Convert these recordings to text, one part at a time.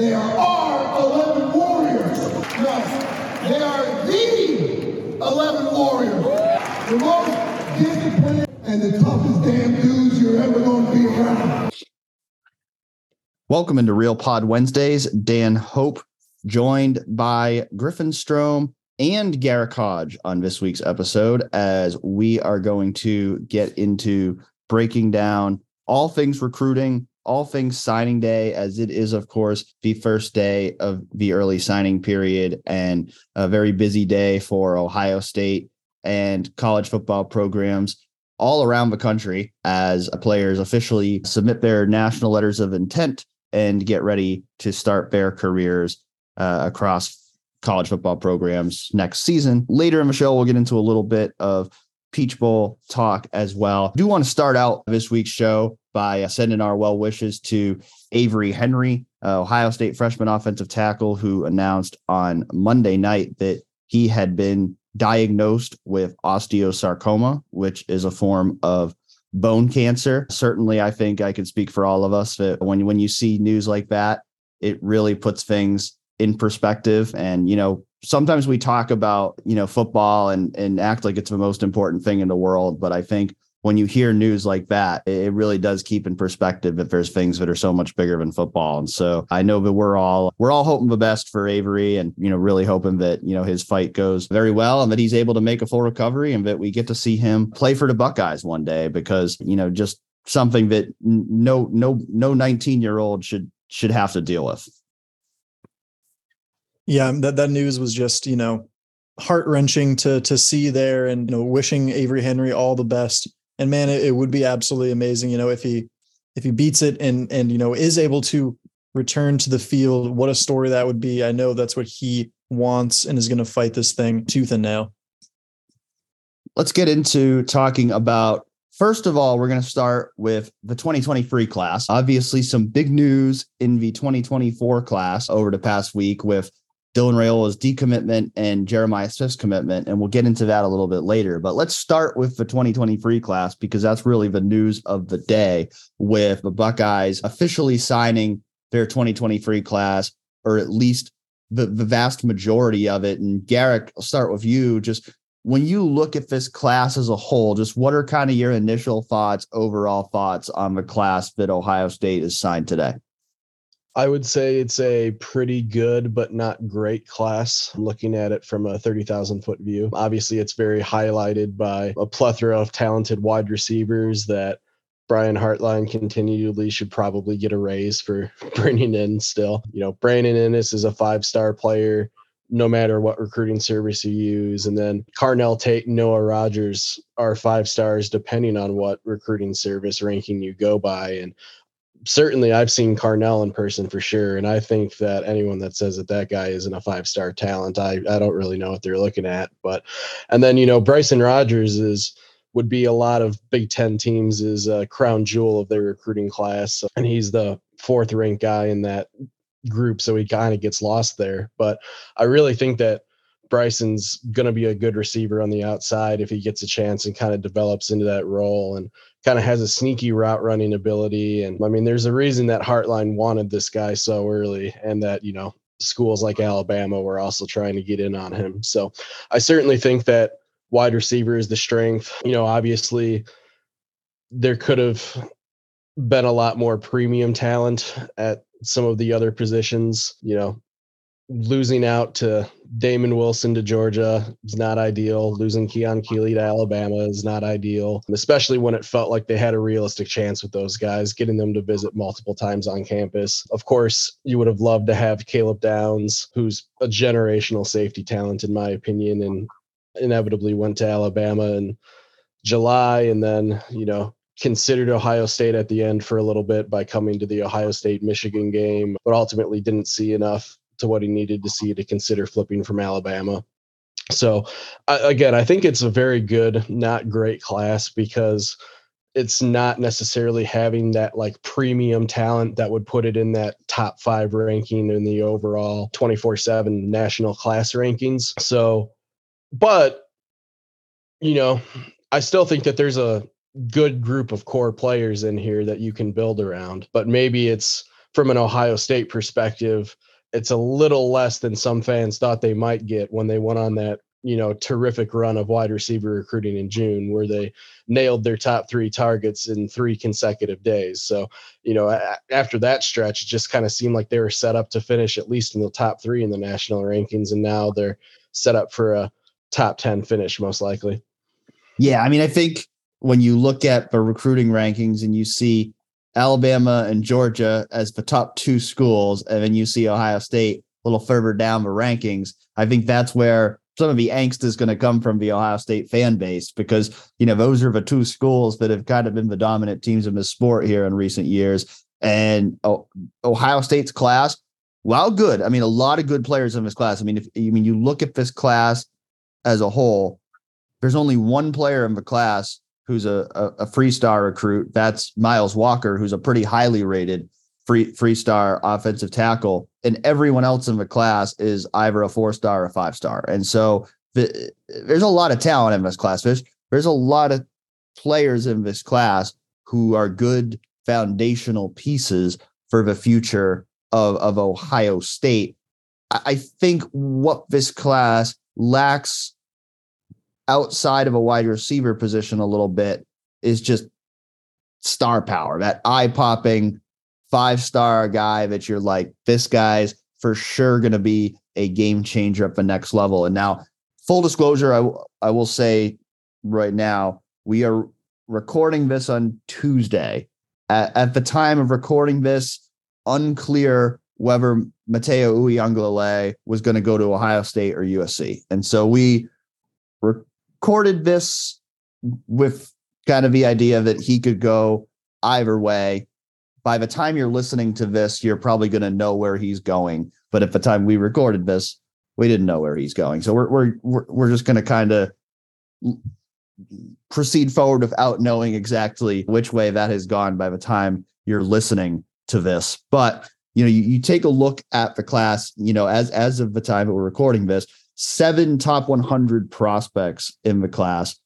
They are our 11 Warriors. No, they are the 11 Warriors. The most disciplined and the toughest damn dudes you're ever going to be around. Welcome into Real Pod Wednesdays. Dan Hope joined by Griffin Strom and Garrick Hodge on this week's episode as we are going to get into breaking down all things recruiting, all things signing day, as it is, of course, the first day of the early signing period and a very busy day for Ohio State and college football programs all around the country as players officially submit their national letters of intent and get ready to start their careers uh, across college football programs next season. Later in the show, we'll get into a little bit of Peach Bowl talk as well. I do want to start out this week's show by sending our well wishes to Avery Henry, uh, Ohio State freshman offensive tackle, who announced on Monday night that he had been diagnosed with osteosarcoma, which is a form of bone cancer. Certainly, I think I can speak for all of us that when when you see news like that, it really puts things in perspective. And, you know, sometimes we talk about, you know, football and, and act like it's the most important thing in the world. But I think when you hear news like that, it really does keep in perspective that there's things that are so much bigger than football. And so I know that we're all we're all hoping the best for Avery and you know really hoping that you know his fight goes very well and that he's able to make a full recovery and that we get to see him play for the Buckeyes one day because you know just something that no no no 19 year old should should have to deal with. Yeah, that that news was just you know heart wrenching to to see there, and you know wishing Avery Henry all the best. And man, it, it would be absolutely amazing, you know, if he if he beats it and and you know is able to return to the field. What a story that would be! I know that's what he wants and is going to fight this thing tooth and nail. Let's get into talking about First of all, we're going to start with the 2023 class. Obviously, some big news in the 2024 class over the past week with Dylan Raiola's decommitment and Jeremiah Smith's commitment. And we'll get into that a little bit later. But let's start with the 2023 class because that's really the news of the day with the Buckeyes officially signing their 2023 class, or at least the, the vast majority of it. And Garrick, I'll start with you. Just when you look at this class as a whole, just what are kind of your initial thoughts, overall thoughts on the class that Ohio State has signed today? I would say it's a pretty good but not great class. Looking at it from a 30,000 foot view, obviously it's very highlighted by a plethora of talented wide receivers that Brian Hartline continually should probably get a raise for bringing in still. You know, Brandon Inniss is a five star player no matter what recruiting service you use. And then Carnell Tate and Noah Rogers are five stars depending on what recruiting service ranking you go by. And certainly I've seen Carnell in person for sure. And I think that anyone that says that that guy isn't a five star talent, I, I don't really know what they're looking at. But, and then, you know, Bryson Rogers is, would be a lot of Big Ten teams is a crown jewel of their recruiting class. And he's the fourth ranked guy in that group. So he kind of gets lost there. But I really think that Bryson's going to be a good receiver on the outside if he gets a chance and kind of develops into that role. And kind of has a sneaky route running ability. And I mean, there's a reason that Hartline wanted this guy so early, and that, you know, schools like Alabama were also trying to get in on him. So I certainly think that wide receiver is the strength. You know, obviously, there could have been a lot more premium talent at some of the other positions. You know, losing out to Damon Wilson to Georgia is not ideal. Losing Keon Keeley to Alabama is not ideal, especially when it felt like they had a realistic chance with those guys, getting them to visit multiple times on campus. Of course, you would have loved to have Caleb Downs, who's a generational safety talent, in my opinion, and inevitably went to Alabama in July and then, you know, considered Ohio State at the end for a little bit by coming to the Ohio State Michigan game, but ultimately didn't see enough to what he needed to see to consider flipping from Alabama. So, again, I think it's a very good, not great class because it's not necessarily having that like premium talent that would put it in that top five ranking in the overall 24 7 national class rankings. So, but, you know, I still think that there's a good group of core players in here that you can build around, but maybe it's from an Ohio State perspective, it's a little less than some fans thought they might get when they went on that you know terrific run of wide receiver recruiting in June where they nailed their top 3 targets in 3 consecutive days. So, you know, after that stretch it just kind of seemed like they were set up to finish at least in the top 3 in the national rankings and now they're set up for a top 10 finish most likely. Yeah, I mean I think when you look at the recruiting rankings and you see Alabama and Georgia as the top two schools and then you see Ohio State a little further down the rankings, I think that's where some of the angst is going to come from the Ohio State fan base because you know those are the two schools that have kind of been the dominant teams in the sport here in recent years. And oh, Ohio State's class, while good, I mean a lot of good players in this class. I mean, if I mean you look at this class as a whole, there's only one player in the class who's a, a, a free star recruit. That's Miles Walker, who's a pretty highly rated free free star offensive tackle, and everyone else in the class is either a four star or a five star. And so the, there's a lot of talent in this class. There's there's a lot of players in this class who are good foundational pieces for the future of, of Ohio State. I, I think what this class lacks outside of a wide receiver position a little bit is just star power, that eye popping five star guy that you're like, this guy's for sure going to be a game changer at the next level. And now, full disclosure, I, w- I will say right now, we are recording this on Tuesday. At, at the time of recording this, unclear whether Mateo Uiagalelei was going to go to Ohio State or USC. And so we recorded this with kind of the idea that he could go either way by the time you're listening to this, you're probably going to know where he's going. But at the time we recorded this, we didn't know where he's going. So we're we're we're, we're just going to kind of proceed forward without knowing exactly which way that has gone by the time you're listening to this. But you know, you, you take a look at the class, you know, as as of the time that we're recording this, seven top 100 prospects in the class.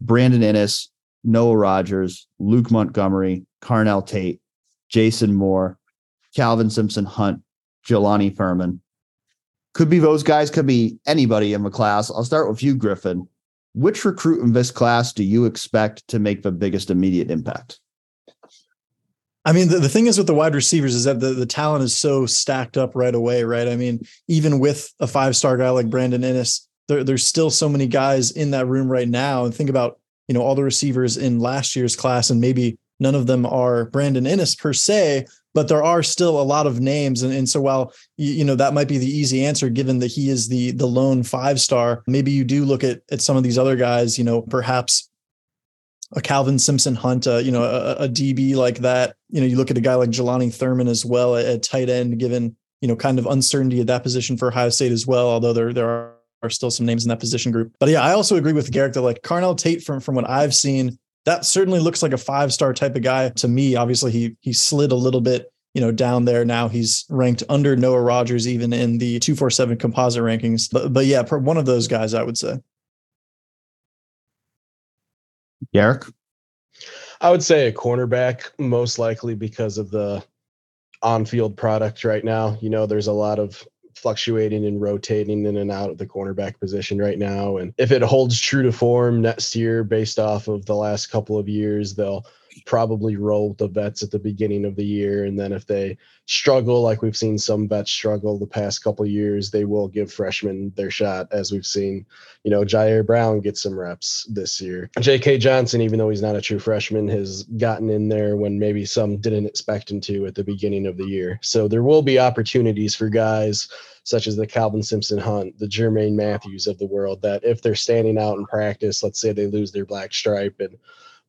Brandon Inniss, Noah Rogers, Luke Montgomery, Carnell Tate, Jason Moore, Calvin Simpson Hunt, Jelani Thurman. Could be those guys, could be anybody in the class. I'll start with you, Griffin. Which recruit in this class do you expect to make the biggest immediate impact? I mean, the, the thing is with the wide receivers is that the, the talent is so stacked up right away, right? I mean, even with a five star guy like Brandon Inniss, there, there's still so many guys in that room right now. And think about, you know, all the receivers in last year's class, and maybe none of them are Brandon Inniss per se, but there are still a lot of names. And, and so while you, you know that might be the easy answer, given that he is the the lone five star, maybe you do look at at some of these other guys, you know, perhaps a Calvin Simpson Hunt, uh, you know, a, a, DB like that. You know, you look at a guy like Jelani Thurman as well at, at, tight end, given you know kind of uncertainty at that position for Ohio State as well. Although there there are, are still some names in that position group. But yeah, I also agree with Garrick that like Carnell Tate from from what I've seen, that certainly looks like a five star type of guy to me. Obviously, he he slid a little bit you know, down there now. He's ranked under Noah Rogers even in the 247 composite rankings. But, but yeah, one of those guys, I would say. Garrick? I would say a cornerback, most likely because of the on field product right now. You know, there's a lot of fluctuating and rotating in and out of the cornerback position right now. And if it holds true to form next year, based off of the last couple of years, they'll probably roll the vets at the beginning of the year. And then if they struggle, like we've seen some vets struggle the past couple years, they will give freshmen their shot, as we've seen, you know, Jyaire Brown get some reps this year. J.K. Johnson, even though he's not a true freshman, has gotten in there when maybe some didn't expect him to at the beginning of the year. So there will be opportunities for guys such as the Calvin Simpson Hunt, the Jermaine Matthews of the world, that if they're standing out in practice, let's say they lose their black stripe and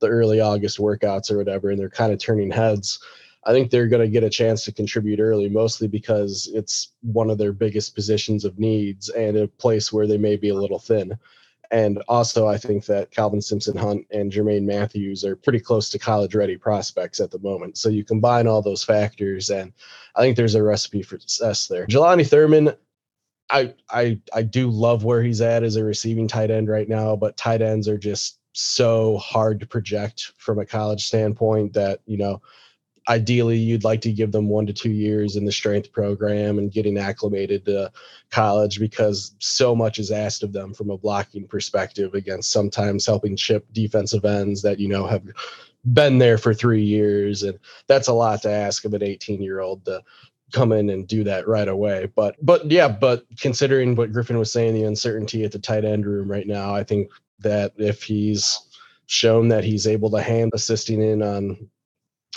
the early August workouts or whatever, and they're kind of turning heads. I think they're going to get a chance to contribute early, mostly because it's one of their biggest positions of needs and a place where they may be a little thin. And also, I think that Calvin Simpson Hunt and Jermaine Matthews are pretty close to college ready prospects at the moment. So you combine all those factors, and I think there's a recipe for success there. Jelani Thurman, I I I do love where he's at as a receiving tight end right now, but tight ends are just so hard to project from a college standpoint that you know ideally you'd like to give them one to two years in the strength program and getting acclimated to college because so much is asked of them from a blocking perspective against sometimes helping chip defensive ends that you know have been there for three years. And that's a lot to ask of an 18 year old to come in and do that right away. But but yeah but considering what griffin was saying the uncertainty at the tight end room right now i think that if he's shown that he's able to hand assisting in on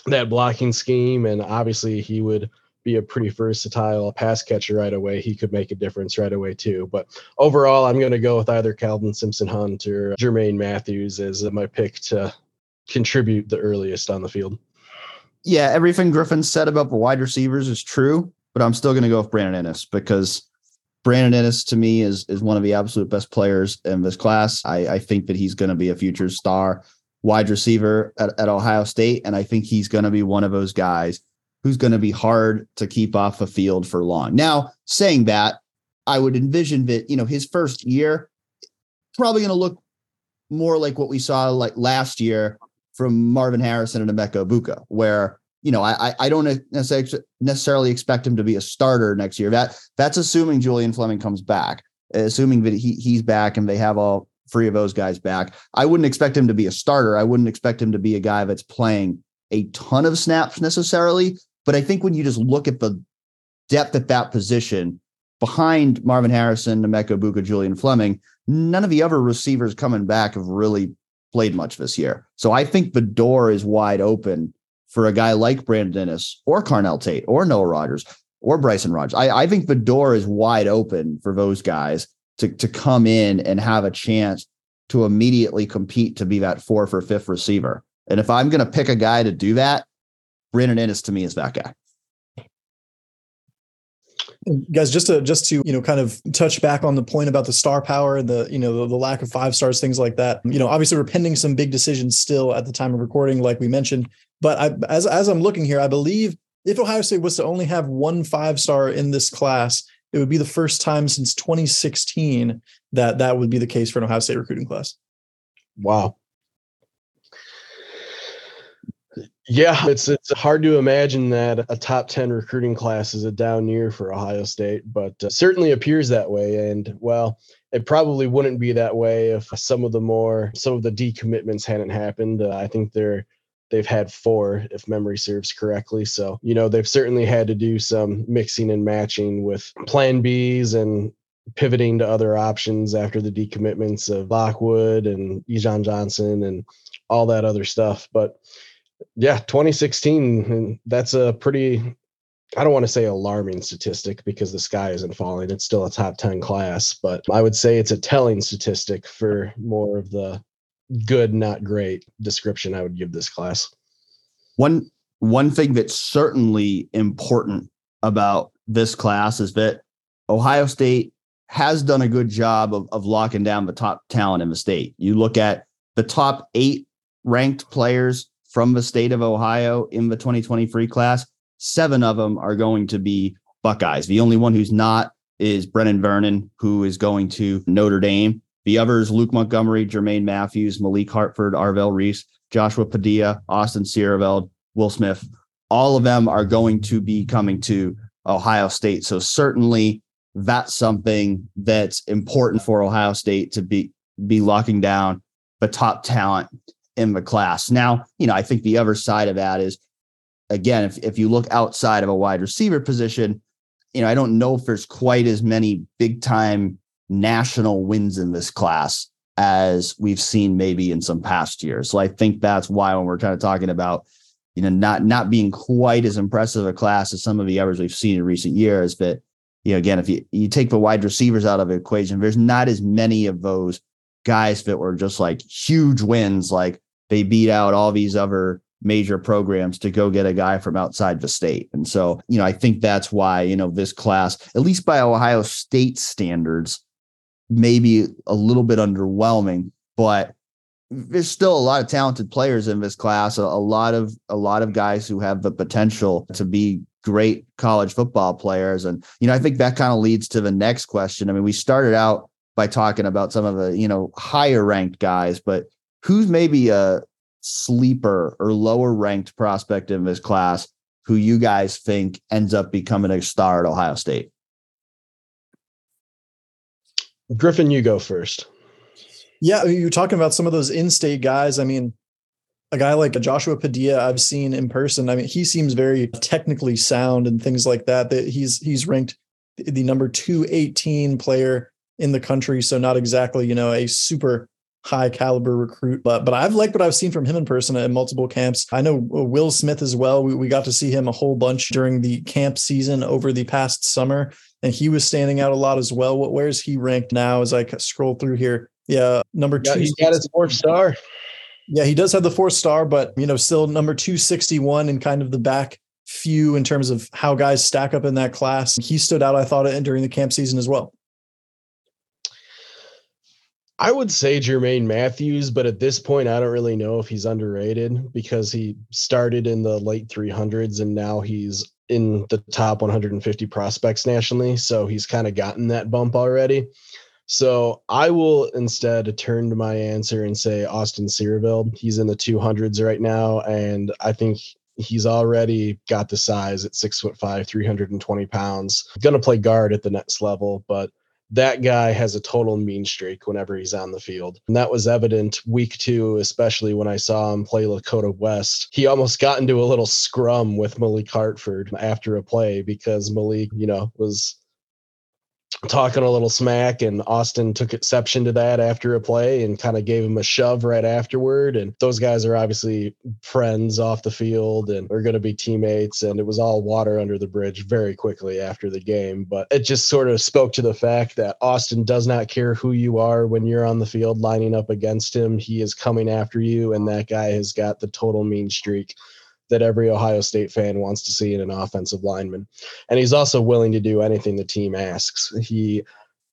that blocking scheme, and obviously he would be a pretty versatile pass catcher right away. He could make a difference right away too. But overall, I'm going to go with either Calvin Simpson Hunt or Jermaine Matthews as my pick to contribute the earliest on the field. Yeah, everything Griffin said about the wide receivers is true, but I'm still going to go with Brandon Inniss because Brandon Inniss to me is is one of the absolute best players in this class. I, I think that he's going to be a future star wide receiver at, at Ohio State. And I think he's going to be one of those guys who's going to be hard to keep off the field for long. Now, saying that, I would envision that, you know, his first year probably going to look more like what we saw like last year from Marvin Harrison and Emeka Egbuka, where, you know, I I don't necessarily expect him to be a starter next year. That that's assuming Julian Fleming comes back, assuming that he he's back and they have all three of those guys back. I wouldn't expect him to be a starter. I wouldn't expect him to be a guy that's playing a ton of snaps necessarily. But I think when you just look at the depth at that position behind Marvin Harrison, Emeka Egbuka, Julian Fleming, none of the other receivers coming back have really played much this year. So I think the door is wide open for a guy like Brandon Inniss or Carnell Tate or Noah Rogers or Bryson Rogers. I, I think the door is wide open for those guys to to come in and have a chance to immediately compete to be that fourth or fifth receiver. And if I'm going to pick a guy to do that, Brandon Inniss to me is that guy. Guys, just to just to you know, kind of touch back on the point about the star power, and the you know the, the lack of five stars, things like that. You know, obviously we're pending some big decisions still at the time of recording, like we mentioned. But I, as as I'm looking here, I believe if Ohio State was to only have one five star in this class, it would be the first time since 2016 that that would be the case for an Ohio State recruiting class. Wow. Yeah, it's it's hard to imagine that a top 10 recruiting class is a down year for Ohio State, but uh, certainly appears that way and well, it probably wouldn't be that way if some of the more some of the decommitments hadn't happened. Uh, I think they're they've had four, if memory serves correctly. So, you know, they've certainly had to do some mixing and matching with plan Bs and pivoting to other options after the decommitments of Lockwood and Ejon Johnson and all that other stuff. But yeah, 2016, that's a pretty, I don't want to say alarming statistic because the sky isn't falling. It's still a top 10 class, but I would say it's a telling statistic for more of the good, not great description I would give this class. One one thing that's certainly important about this class is that Ohio State has done a good job of, of locking down the top talent in the state. You look at the top eight ranked players from the state of Ohio in the 2023 class, seven of them are going to be Buckeyes. The only one who's not is Brennan Vernon, who is going to Notre Dame. The others, Luke Montgomery, Jermaine Matthews, Malik Hartford, Arvell Reese, Joshua Padilla, Austin Siereveld, Will Smith, all of them are going to be coming to Ohio State. So certainly that's something that's important for Ohio State to be be locking down the top talent in the class. Now, you know, I think the other side of that is again, if, if you look outside of a wide receiver position, you know, I don't know if there's quite as many big time national wins in this class as we've seen maybe in some past years. So I think that's why when we're kind of talking about, you know, not not being quite as impressive a class as some of the others we've seen in recent years, but you know, again, if you, you take the wide receivers out of the equation, there's not as many of those guys that were just like huge wins, like they beat out all these other major programs to go get a guy from outside the state. And so, you know, I think that's why, you know, this class, at least by Ohio State standards, maybe a little bit underwhelming, but there's still a lot of talented players in this class, a, a, lot of a lot of guys who have the potential to be great college football players. And, you know, I think that kind of leads to the next question. I mean, we started out by talking about some of the, you know, higher ranked guys, but who's maybe a sleeper or lower ranked prospect in this class who you guys think ends up becoming a star at Ohio State? Griffin, you go first. Yeah, you're talking about some of those in-state guys. I mean, a guy like Joshua Padilla, I've seen in person. I mean, he seems very technically sound and things like that. That he's he's ranked the number 218 player in the country, so not exactly you know a super high caliber recruit, but but I've liked what I've seen from him in person at multiple camps. I know uh, Will Smith as well. We, we got to see him a whole bunch during the camp season over the past summer, and he was standing out a lot as well. What where's he ranked now as I scroll through here? Yeah, number two. He's got his fourth star. Yeah, he does have the fourth star, but you know, still number 261 in kind of the back few in terms of how guys stack up in that class. He stood out, I thought, during the camp season as well. I would say Jermaine Matthews, but at this point, I don't really know if he's underrated because he started in the late 300s and now he's in the top 150 prospects nationally. So he's kind of gotten that bump already. So I will instead turn to my answer and say Austin Siereveld. He's in the 200s right now, and I think he's already got the size at six foot five, 320 pounds. Going to play guard at the next level, but that guy has a total mean streak whenever he's on the field. And that was evident week two, especially when I saw him play Lakota West. He almost got into a little scrum with Malik Hartford after a play because Malik, you know, was talking a little smack and Austin took exception to that after a play and kind of gave him a shove right afterward and those guys are obviously friends off the field and are going to be teammates and it was all water under the bridge very quickly after the game but it just sort of spoke to the fact that Austin does not care who you are when you're on the field lining up against him. He is coming after you and that guy has got the total mean streak that every Ohio State fan wants to see in an offensive lineman. And he's also willing to do anything the team asks. He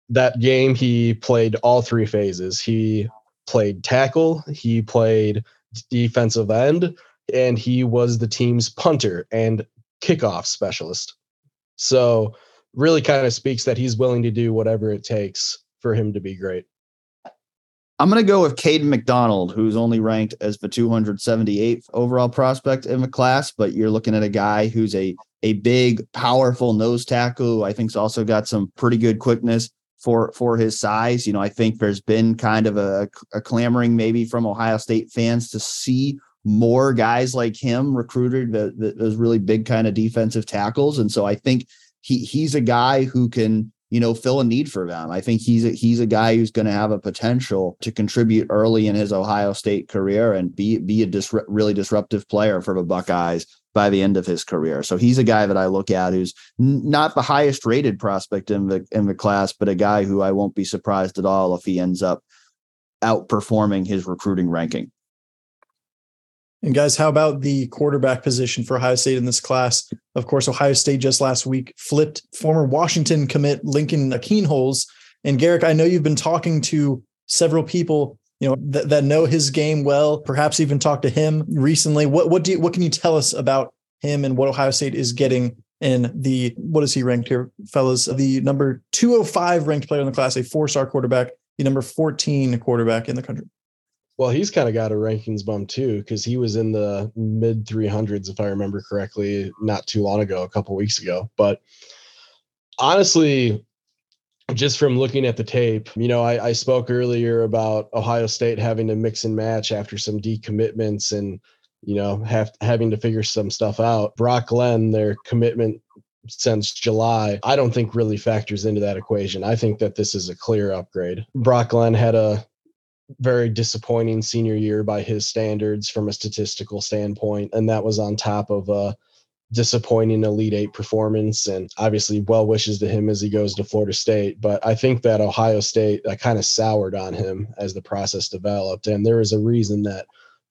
that game he played all three phases. He played tackle, he played defensive end, and he was the team's punter and kickoff specialist. So really kind of speaks that he's willing to do whatever it takes for him to be great. I'm going to go with Kayden McDonald, who's only ranked as the 278th overall prospect in the class, but you're looking at a guy who's a a big, powerful nose tackle who I think's also got some pretty good quickness for for his size. You know, I think there's been kind of a, a clamoring maybe from Ohio State fans to see more guys like him recruited the, the, those really big kind of defensive tackles, and so I think he he's a guy who can you know, fill a need for them. I think he's a, he's a guy who's going to have a potential to contribute early in his Ohio State career and be be a dis- really disruptive player for the Buckeyes by the end of his career. So he's a guy that I look at who's not the highest rated prospect in the in the class, but a guy who I won't be surprised at all if he ends up outperforming his recruiting ranking. And guys, how about the quarterback position for Ohio State in this class? Of course, Ohio State just last week flipped former Washington commit Lincoln Kienholz. And Garrick, I know you've been talking to several people, you know, th- that know his game well. Perhaps even talked to him recently. What what do you, what can you tell us about him and what Ohio State is getting in the what is he ranked here, fellas? The number 205 ranked player in the class, a four-star quarterback, the number 14 quarterback in the country. Well, he's kind of got a rankings bump too because he was in the mid 300s, if I remember correctly, not too long ago, a couple weeks ago. But honestly, just from looking at the tape, you know, I, I, spoke earlier about Ohio State having to mix and match after some decommitments and, you know, have having to figure some stuff out. Brock Glenn, their commitment since July, I don't think really factors into that equation. I think that this is a clear upgrade. Brock Glenn had a very disappointing senior year by his standards from a statistical standpoint. And that was on top of a disappointing Elite Eight performance. And obviously, well wishes to him as he goes to Florida State. But I think that Ohio State that kind of soured on him as the process developed. And there was a reason that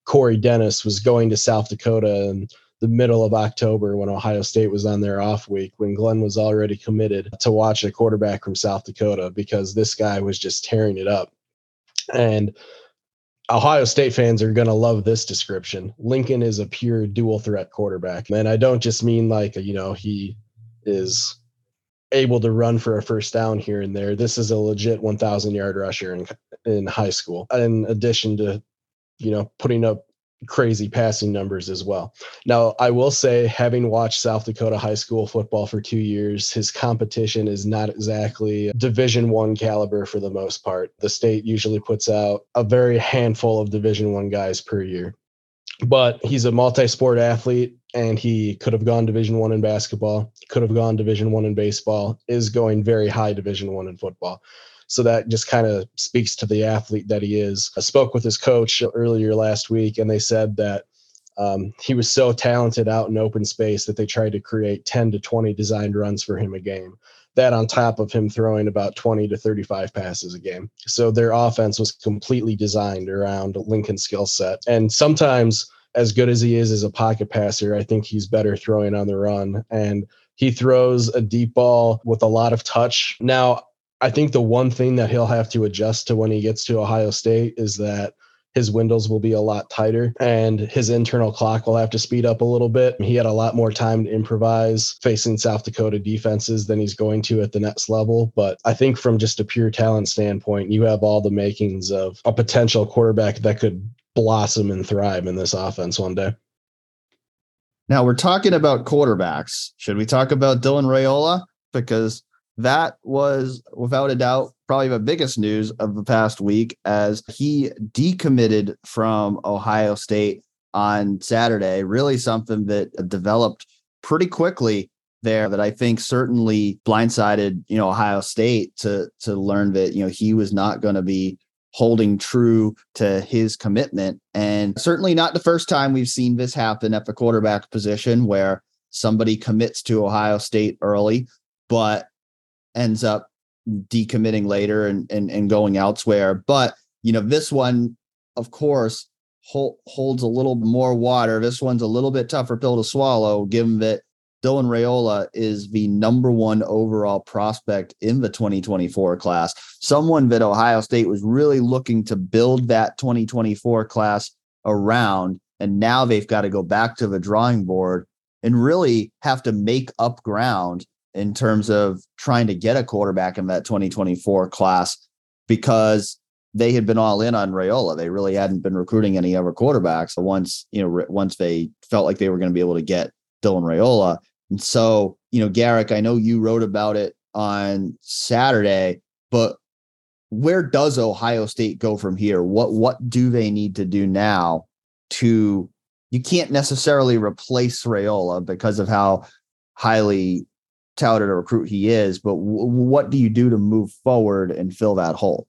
Corey Dennis was going to South Dakota in the middle of October when Ohio State was on their off week, when Glenn was already committed to watch a quarterback from South Dakota because this guy was just tearing it up. And Ohio State fans are going to love this description. Lincoln is a pure dual threat quarterback. And I don't just mean like, you know, he is able to run for a first down here and there. This is a legit 1,000 yard rusher in, in high school, in addition to, you know, putting up crazy passing numbers as well. Now, I will say, having watched South Dakota high school football for two years, his competition is not exactly Division One caliber for the most part. The state usually puts out a very handful of Division One guys per year but he's a multi-sport athlete and he could have gone division one in basketball could have gone division one in baseball is going very high division one in football so that just kind of speaks to the athlete that he is i spoke with his coach earlier last week and they said that um, he was so talented out in open space that they tried to create 10 to 20 designed runs for him a game that on top of him throwing about 20 to 35 passes a game. So their offense was completely designed around Lincoln's skill set. And sometimes, as good as he is as a pocket passer, I think he's better throwing on the run. And he throws a deep ball with a lot of touch. Now, I think the one thing that he'll have to adjust to when he gets to Ohio State is that his windows will be a lot tighter and his internal clock will have to speed up a little bit. He had a lot more time to improvise facing South Dakota defenses than he's going to at the next level. But I think from just a pure talent standpoint, you have all the makings of a potential quarterback that could blossom and thrive in this offense one day. Now we're talking about quarterbacks. Should we talk about Dylan Raiola? Because that was without a doubt probably the biggest news of the past week as he decommitted from Ohio State on Saturday. Really something that developed pretty quickly there that I think certainly blindsided, you know, Ohio State to to learn that, you know, he was not going to be holding true to his commitment. And certainly not the first time we've seen this happen at the quarterback position where somebody commits to Ohio State early, but ends up decommitting later and, and, and going elsewhere. But, you know, this one, of course, hold, holds a little more water. This one's a little bit tougher pill to swallow, given that Dylan Raiola is the number one overall prospect in the 2024 class. Someone that Ohio State was really looking to build that 2024 class around. And now they've got to go back to the drawing board and really have to make up ground in terms of trying to get a quarterback in that 2024 class because they had been all in on Raiola. They really hadn't been recruiting any other quarterbacks. So once, you know, once they felt like they were going to be able to get Dylan Raiola, And so, you know, Garrick, I know you wrote about it on Saturday, but where does Ohio State go from here? What what do they need to do now to you can't necessarily replace Raiola because of how highly touted a recruit he is, but w- what do you do to move forward and fill that hole?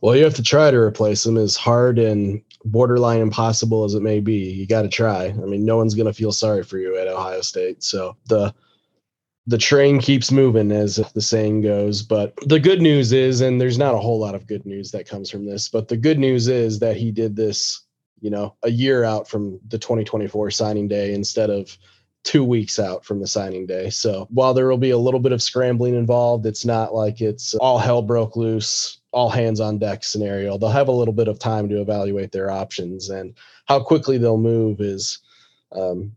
Well, you have to try to replace him as hard and borderline impossible as it may be. You got to try. I mean, no one's going to feel sorry for you at Ohio State. So the the train keeps moving as the saying goes but the good news is and there's not a whole lot of good news that comes from this but the good news is that he did this you know a year out from the 2024 signing day instead of two weeks out from the signing day. So while there will be a little bit of scrambling involved, it's not like it's all hell broke loose, all hands on deck scenario. They'll have a little bit of time to evaluate their options and how quickly they'll move is um,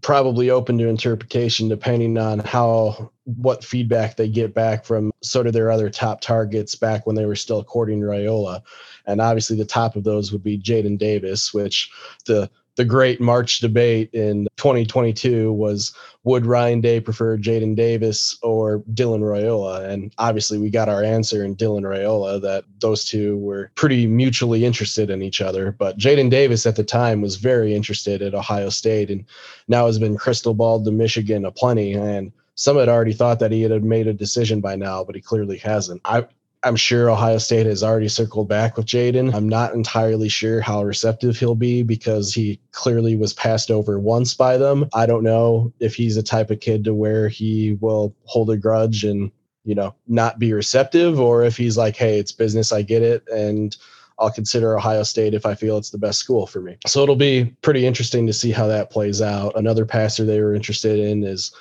probably open to interpretation depending on how what feedback they get back from sort of their other top targets back when they were still courting Raiola. And obviously the top of those would be Jadyn Davis, which the the great March debate in 2022 was would Ryan Day prefer Jadyn Davis or Dylan Raiola? And obviously, we got our answer in Dylan Raiola that those two were pretty mutually interested in each other. But Jadyn Davis at the time was very interested at Ohio State and now has been crystal balled to Michigan aplenty. And some had already thought that he had made a decision by now, but he clearly hasn't. I, I'm sure Ohio State has already circled back with Jadyn. I'm not entirely sure how receptive he'll be because he clearly was passed over once by them. I don't know if he's a type of kid to where he will hold a grudge and, you know, not be receptive or if he's like, hey, it's business, I get it. And I'll consider Ohio State if I feel it's the best school for me. So it'll be pretty interesting to see how that plays out. Another passer they were interested in is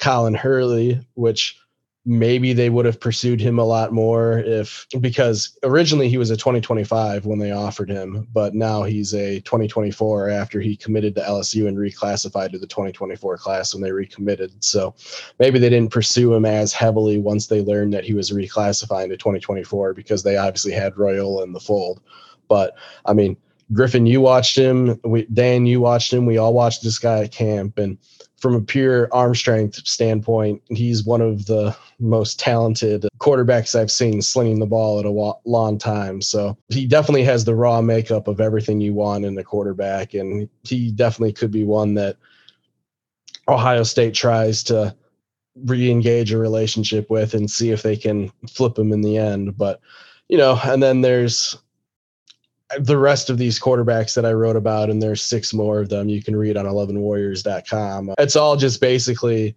Colin Hurley, which maybe they would have pursued him a lot more if because originally he was a 2025 when they offered him but now he's a 2024 after he committed to LSU and reclassified to the 2024 class when they recommitted so maybe they didn't pursue him as heavily once they learned that he was reclassifying to 2024 because they obviously had Raiola in the fold but I mean Griffin, you watched him. We, Dan, you watched him. We all watched this guy at camp, and from a pure arm strength standpoint, he's one of the most talented quarterbacks I've seen slinging the ball at a long time. So he definitely has the raw makeup of everything you want in a quarterback, and he definitely could be one that Ohio State tries to re-engage a relationship with and see if they can flip him in the end. But you know, and then there's the rest of these quarterbacks that I wrote about, and there's six more of them you can read on 11warriors.com. It's all just basically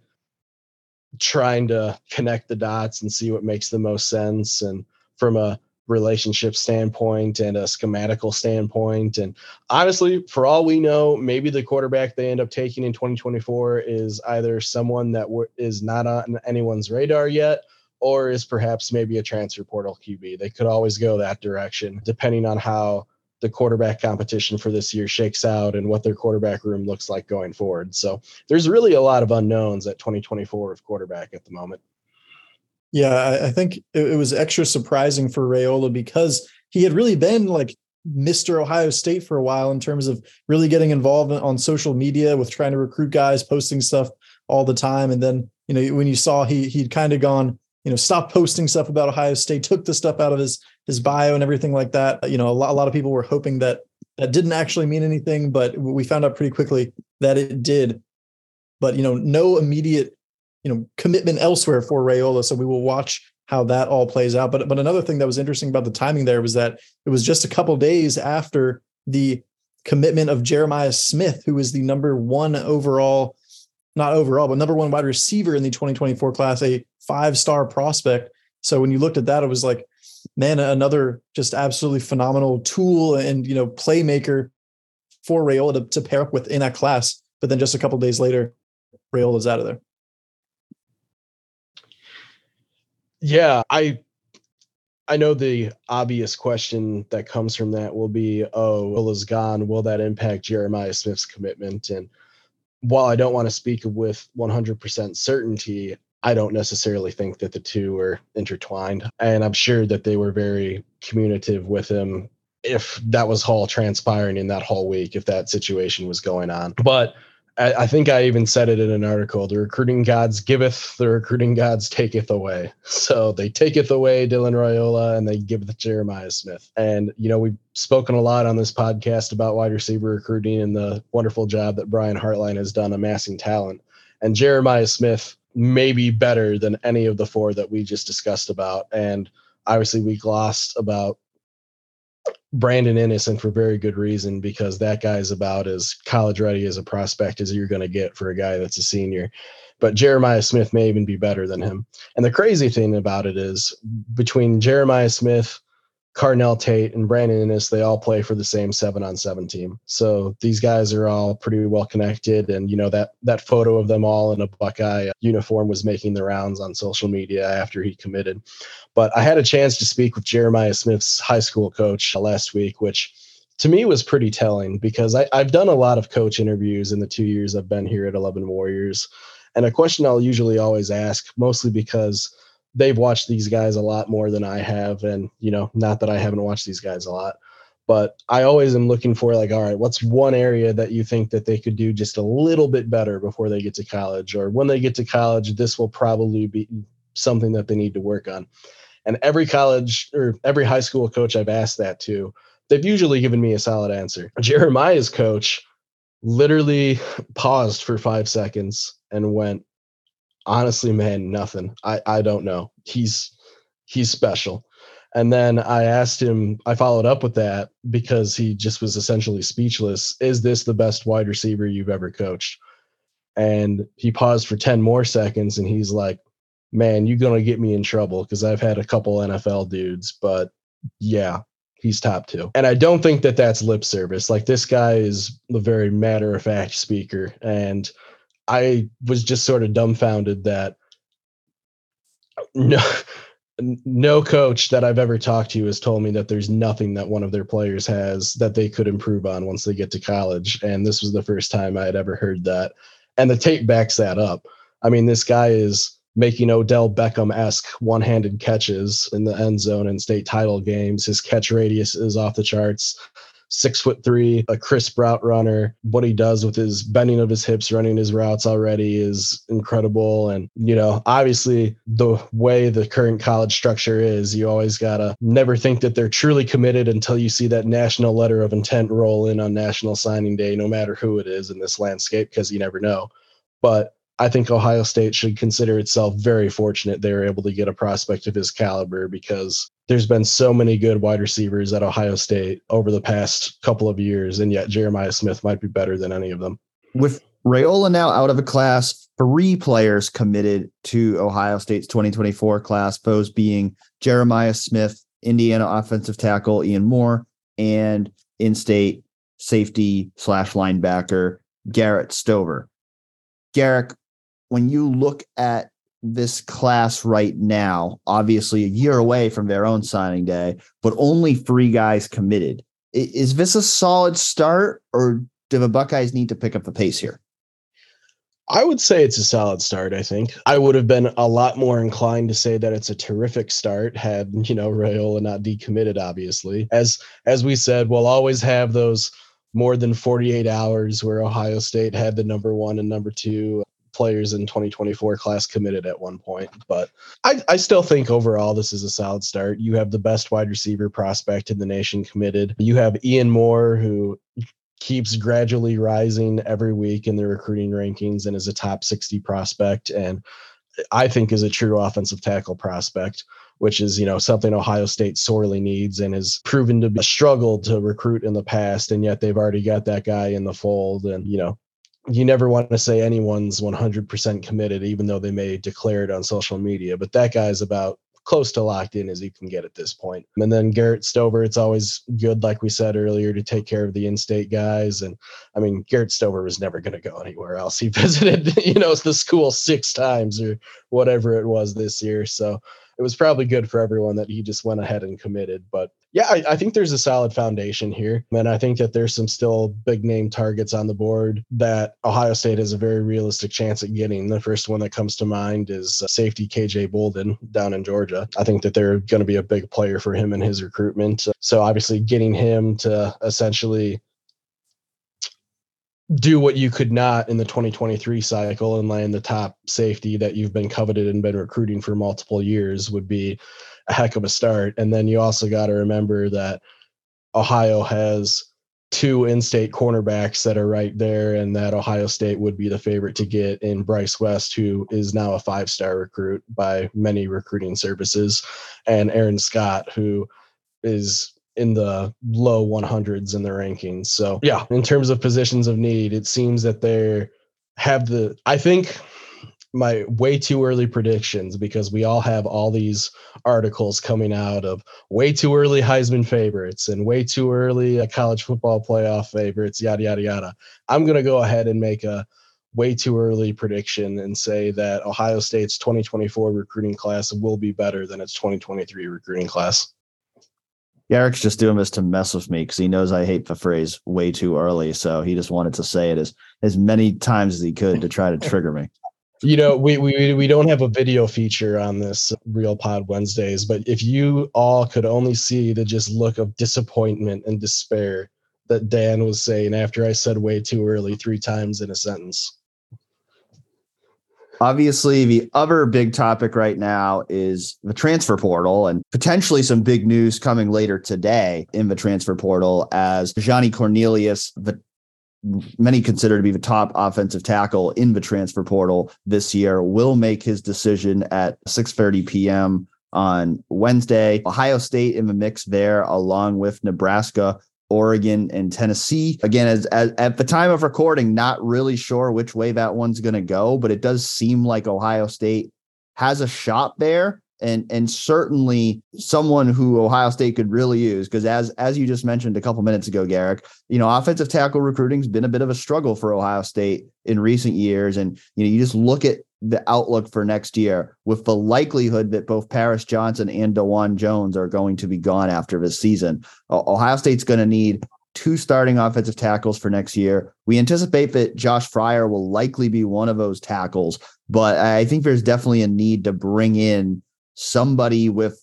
trying to connect the dots and see what makes the most sense. And from a relationship standpoint and a schematical standpoint. And honestly, for all we know, maybe the quarterback they end up taking in 2024 is either someone that w- is not on anyone's radar yet or is perhaps maybe a transfer portal QB. They could always go that direction depending on how the quarterback competition for this year shakes out and what their quarterback room looks like going forward. So there's really a lot of unknowns at 2024 of quarterback at the moment. Yeah, I, think it, it, was extra surprising for Raiola because he had really been like Mr. Ohio State for a while in terms of really getting involved on social media with trying to recruit guys, posting stuff all the time. And then, you know, when you saw he he'd kind of gone, you know, stop posting stuff about Ohio State, took the stuff out of his his bio and everything like that. You know, a lot, a lot of people were hoping that that didn't actually mean anything, but we found out pretty quickly that it did. But you know, no immediate you know commitment elsewhere for raiola So we will watch how that all plays out. But but another thing that was interesting about the timing there was that it was just a couple days after the commitment of Jeremiah Smith, who is the number one overall, not overall, but number one wide receiver in the 2024 class, a five star prospect. So when you looked at that, it was like, man, another just absolutely phenomenal tool and you know playmaker for Raiola to, to pair up with in that class. But then just a couple days later, Raiola's out of there. Yeah, I I know the obvious question that comes from that will be, oh, Will is gone. Will that impact Jeremiah Smith's commitment? And while I don't want to speak with 100% certainty, I don't necessarily think that the two are intertwined. And I'm sure that they were very communicative with him if that was all transpiring in that whole week, if that situation was going on. But I, think I even said it in an article. The recruiting gods giveth, the recruiting gods taketh away. So they taketh away Dylan Raiola and they give Jeremiah Smith. And you know, we've spoken a lot on this podcast about wide receiver recruiting and the wonderful job that Brian Hartline has done amassing talent. And Jeremiah Smith may be better than any of the four that we just discussed about. And obviously we glossed about Brandon Inniss for very good reason because that guy's about as college ready as a prospect as you're going to get for a guy that's a senior. But Jeremiah Smith may even be better than him. And the crazy thing about it is between Jeremiah Smith, Carnell Tate and Brandon Inniss, they all play for the same seven on seven team. So these guys are all pretty well connected. And you know, that that photo of them all in a Buckeye uniform was making the rounds on social media after he committed. But I had a chance to speak with Jeremiah Smith's high school coach last week, which to me was pretty telling because I, I've done a lot of coach interviews in the two years I've been here at 11 Warriors. And a question I'll usually always ask, mostly because they've watched these guys a lot more than I have. And, you know, not that I haven't watched these guys a lot, but I always am looking for like, all right, what's one area that you think that they could do just a little bit better before they get to college? Or when they get to college, this will probably be something that they need to work on. And every college or every high school coach I've asked that to, they've usually given me a solid answer. Jeremiah's coach literally paused for five seconds and went, honestly, man, nothing. I, I don't know. He's he's special. And then I asked him, I followed up with that because he just was essentially speechless. Is this the best wide receiver you've ever coached? And he paused for 10 more seconds and he's like, Man, you're going to get me in trouble because I've had a couple NFL dudes, but yeah, he's top two. And I don't think that that's lip service. Like this guy is a very matter of fact speaker. And I was just sort of dumbfounded that no no coach that I've ever talked to has told me that there's nothing that one of their players has that they could improve on once they get to college. And this was the first time I had ever heard that. And the tape backs that up. I mean, this guy is making Odell Beckham esque one handed catches in the end zone in state title games. His catch radius is off the charts. Six foot three, a crisp route runner. What he does with his bending of his hips, running his routes already is incredible. And, you know, obviously the way the current college structure is, you always got to never think that they're truly committed until you see that national letter of intent roll in on national signing day, no matter who it is in this landscape, because you never know. But I think Ohio State should consider itself very fortunate they were able to get a prospect of his caliber because there's been so many good wide receivers at Ohio State over the past couple of years, and yet Jeremiah Smith might be better than any of them. With Raiola now out of a class, three players committed to Ohio State's 2024 class, those being Jeremiah Smith, Indiana offensive tackle Ian Moore, and in state safety slash linebacker Garrett Stover. Garrick, when you look at this class right now, obviously a year away from their own signing day, but only three guys committed. Is this a solid start, or do the Buckeyes need to pick up the pace here? I would say it's a solid start. I think I would have been a lot more inclined to say that it's a terrific start had you know Raiola not decommitted. Obviously, as as we said, we'll always have those more than 48 hours where Ohio State had the number one and number two players in 2024 class committed at one point. But I, I still think overall this is a solid start. You have the best wide receiver prospect in the nation committed. You have Ian Moore, who keeps gradually rising every week in the recruiting rankings and is a top 60 prospect. And I think is a true offensive tackle prospect which is you know something Ohio State sorely needs and has proven to be a struggle to recruit in the past, and yet they've already got that guy in the fold. And you know you never want to say anyone's 100% committed, even though they may declare it on social media. But that guy's about close to locked in as you can get at this point. And then Garrett Stover, it's always good, like we said earlier, to take care of the in-state guys. And I mean, Garrett Stover was never going to go anywhere else. He visited, you know, the school six times or whatever it was this year. So it was probably good for everyone that he just went ahead and committed. But yeah, I, I, think there's a solid foundation here. And I think that there's some still big name targets on the board that Ohio State has a very realistic chance at getting. The first one that comes to mind is uh, safety KJ Bolden down in Georgia. I think that they're going to be a big player for him in his recruitment. So obviously getting him to essentially do what you could not in the 2023 cycle and land the top safety that you've been coveted and been recruiting for multiple years would be a heck of a start. And then you also got to remember that Ohio has two in-state cornerbacks that are right there and that Ohio State would be the favorite to get in Bryce West who is now a five-star recruit by many recruiting services and Aaron Scott who is in the low 100s in the rankings. So, yeah, in terms of positions of need, it seems that they have the, I think my way too early predictions because we all have all these articles coming out of way too early Heisman favorites and way too early uh, college football playoff favorites, yada, yada, yada. I'm going to go ahead and make a way too early prediction and say that Ohio State's 2024 recruiting class will be better than its 2023 recruiting class. Eric's just doing this to mess with me because he knows I hate the phrase way too early. So he just wanted to say it as as many times as he could to try to trigger me. You know, we, we we don't have a video feature on this Real Pod Wednesdays, but if you all could only see the just look of disappointment and despair that Dan was saying after I said way too early three times in a sentence. Obviously, the other big topic right now is the transfer portal and potentially some big news coming later today in the transfer portal as Johnny Cornelius, the many consider to be the top offensive tackle in the transfer portal this year, will make his decision at 6:30 p.m. on Wednesday. Ohio State in the mix there, along with Nebraska, Oregon, and Tennessee. Again, as, as, at the time of recording, not really sure which way that one's going to go, but it does seem like Ohio State has a shot there. And, and certainly someone who Ohio State could really use because as as you just mentioned a couple minutes ago, Garrick, you know, offensive tackle recruiting's been a bit of a struggle for Ohio State in recent years. And you know, you just look at the outlook for next year with the likelihood that both Paris Johnson and Dawand Jones are going to be gone after this season. Ohio State's going to need two starting offensive tackles for next year. We anticipate that Josh Fryar will likely be one of those tackles, but I think there's definitely a need to bring in somebody with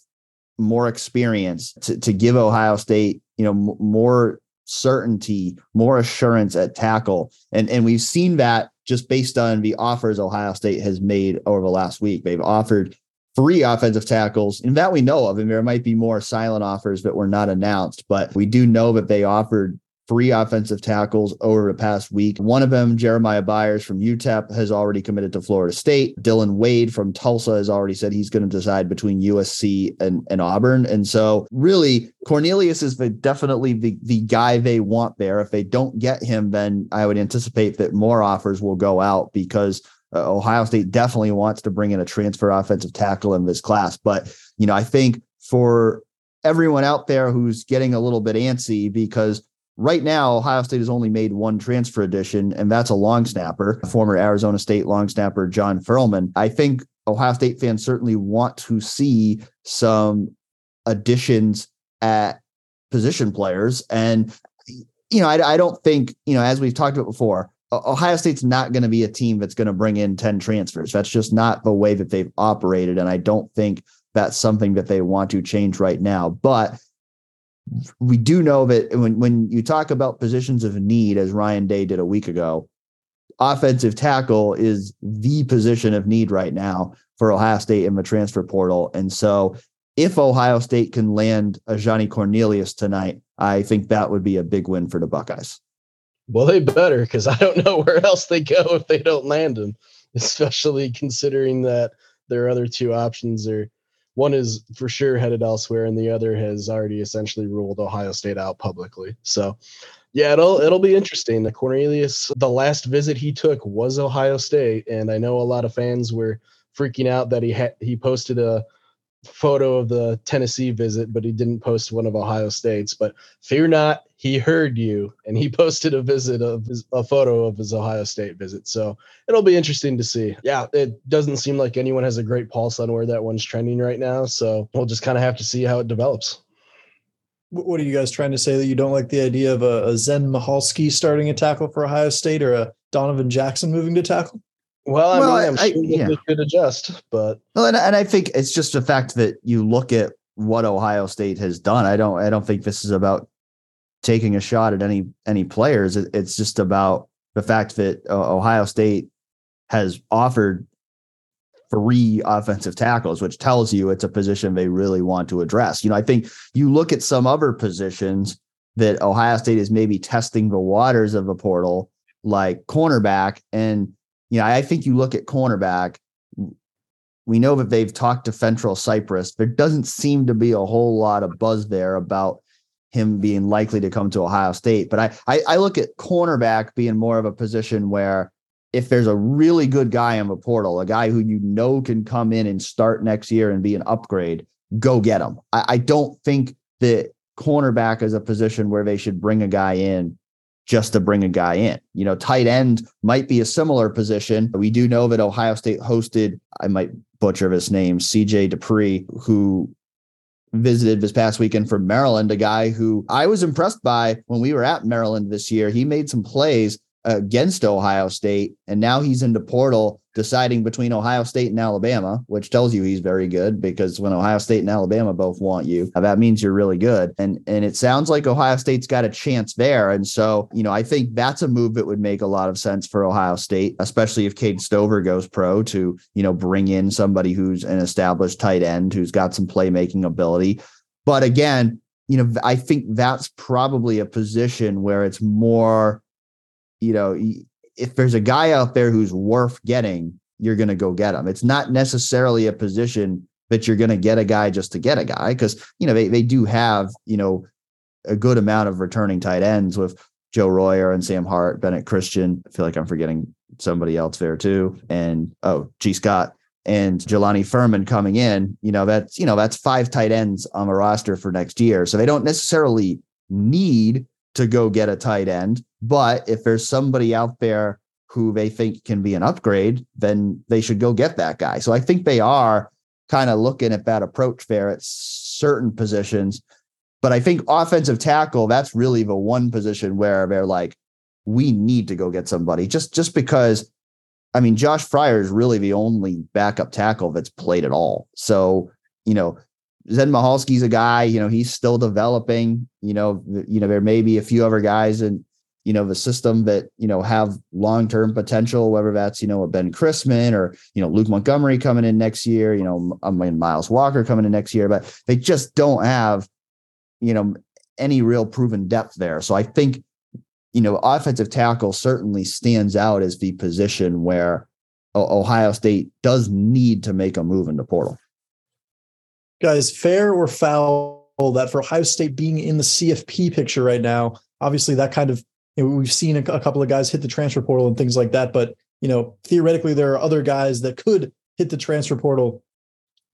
more experience to, to give Ohio State, you know, more certainty, more assurance at tackle. And, and we've seen that just based on the offers Ohio State has made over the last week. They've offered three offensive tackles, and that we know of. And there might be more silent offers that were not announced, but we do know that they offered three offensive tackles over the past week. One of them, Jeremiah Byers from UTEP, has already committed to Florida State. Dylan Wade from Tulsa has already said he's going to decide between USC and, and Auburn. And so, really, Cornelius is the, definitely the, the guy they want there. If they don't get him, then I would anticipate that more offers will go out because uh, Ohio State definitely wants to bring in a transfer offensive tackle in this class. But, you know, I think for everyone out there who's getting a little bit antsy because Right now, Ohio State has only made one transfer addition, and that's a long snapper, former Arizona State long snapper John Ferlmann. I think Ohio State fans certainly want to see some additions at position players. And, you know, I, I don't think, you know, as we've talked about before, Ohio State's not going to be a team that's going to bring in 10 transfers. That's just not the way that they've operated. And I don't think that's something that they want to change right now. But we do know that when when you talk about positions of need, as Ryan Day did a week ago, offensive tackle is the position of need right now for Ohio State in the transfer portal. And so, if Ohio State can land a Johnny Cornelius tonight, I think that would be a big win for the Buckeyes. Well, they better because I don't know where else they go if they don't land him, especially considering that their other two options are one is for sure headed elsewhere, and the other has already essentially ruled Ohio State out publicly. So, yeah, it'll it'll be interesting. The Cornelius, the last visit he took was Ohio State, and I know a lot of fans were freaking out that he had he posted a photo of the Tennessee visit, but he didn't post one of Ohio State's. But fear not, he heard you, and he posted a visit of his, a photo of his Ohio State visit. So it'll be interesting to see. Yeah, it doesn't seem like anyone has a great pulse on where that one's trending right now. So we'll just kind of have to see how it develops. What are you guys trying to say that you don't like the idea of a, a Zen Michalski starting a tackle for Ohio State or a Donovan Jackson moving to tackle? Well, I well, mean, I'm I, sure yeah. they could adjust, but well, and, and I think it's just the fact that you look at what Ohio State has done. I don't, I don't think this is about taking a shot at any any players. It, it's just about the fact that uh, Ohio State has offered three offensive tackles, which tells you it's a position they really want to address. You know, I think you look at some other positions that Ohio State is maybe testing the waters of a portal, like cornerback, and you know, I think you look at cornerback, we know that they've talked to Fentrell Cypress. There doesn't seem to be a whole lot of buzz there about him being likely to come to Ohio State. But I, I, I look at cornerback being more of a position where if there's a really good guy in the portal, a guy who you know can come in and start next year and be an upgrade, go get him. I, I don't think that cornerback is a position where they should bring a guy in just to bring a guy in. You know, tight end might be a similar position. We do know that Ohio State hosted, I might butcher his name, CJ Dupree, who visited this past weekend from Maryland, a guy who I was impressed by when we were at Maryland this year. He made some plays against Ohio State, and now he's in the portal deciding between Ohio State and Alabama, which tells you he's very good because when Ohio State and Alabama both want you, uh, that means you're really good. And and it sounds like Ohio State's got a chance there. And so, you know, I think that's a move that would make a lot of sense for Ohio State, especially if Cade Stover goes pro to, you know, bring in somebody who's an established tight end who's got some playmaking ability. But again, you know, I think that's probably a position where it's more you know, if there's a guy out there who's worth getting, you're going to go get him. It's not necessarily a position that you're going to get a guy just to get a guy because, you know, they, they do have, you know, a good amount of returning tight ends with Joe Royer and Sam Hart, Bennett Christian. I feel like I'm forgetting somebody else there too. And oh, Gee Scott and Jelani Thurman coming in, you know, that's, you know, that's five tight ends on the roster for next year. So they don't necessarily need to go get a tight end. But if there's somebody out there who they think can be an upgrade, then they should go get that guy. So I think they are kind of looking at that approach there at certain positions. But I think offensive tackle, that's really the one position where they're like, we need to go get somebody just just because I mean, Josh Fryar is really the only backup tackle that's played at all. So, you know, Zen Michalski's a guy, you know, he's still developing. You know, you know, there may be a few other guys in, you know, the system that, you know, have long-term potential, whether that's, you know, a Ben Christman or, you know, Luke Montgomery coming in next year, you know, I mean, Miles Walker coming in next year, but they just don't have, you know, any real proven depth there. So I think, you know, offensive tackle certainly stands out as the position where Ohio State does need to make a move in the portal. Guys, fair or foul that for Ohio State being in the CFP picture right now, obviously that kind of you know, we've seen a, a couple of guys hit the transfer portal and things like that, but you know, theoretically there are other guys that could hit the transfer portal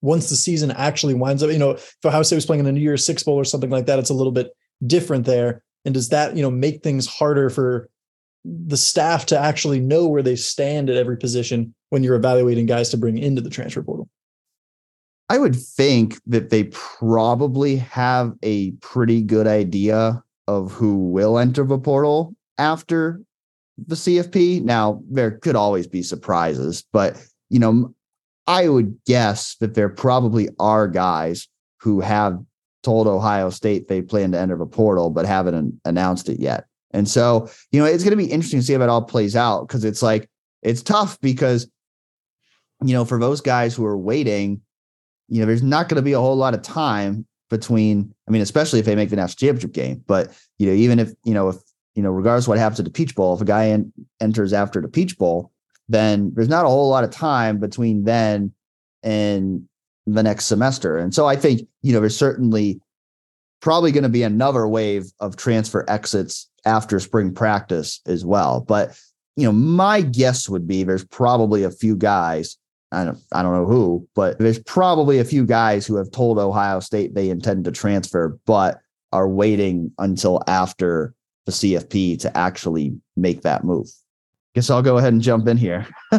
once the season actually winds up. You know, if Ohio State was playing in a New Year's Six Bowl or something like that, it's a little bit different there. And does that, you know, make things harder for the staff to actually know where they stand at every position when you're evaluating guys to bring into the transfer portal? I would think that they probably have a pretty good idea of who will enter the portal after the CFP. Now, there could always be surprises, but you know, I would guess that there probably are guys who have told Ohio State they plan to enter the portal, but haven't announced it yet. And so, you know, it's going to be interesting to see how it all plays out because it's like, it's tough because, you know, for those guys who are waiting, you know, there's not going to be a whole lot of time between, I mean, especially if they make the national championship game, but, you know, even if, you know, if, you know, regardless what happens at the Peach Bowl, if a guy en- enters after the Peach Bowl, then there's not a whole lot of time between then and the next semester. And so I think, you know, there's certainly probably going to be another wave of transfer exits after spring practice as well. But, you know, my guess would be there's probably a few guys, I don't, I don't know who, but there's probably a few guys who have told Ohio State they intend to transfer, but are waiting until after the CFP to actually make that move. Guess I'll go ahead and jump in here.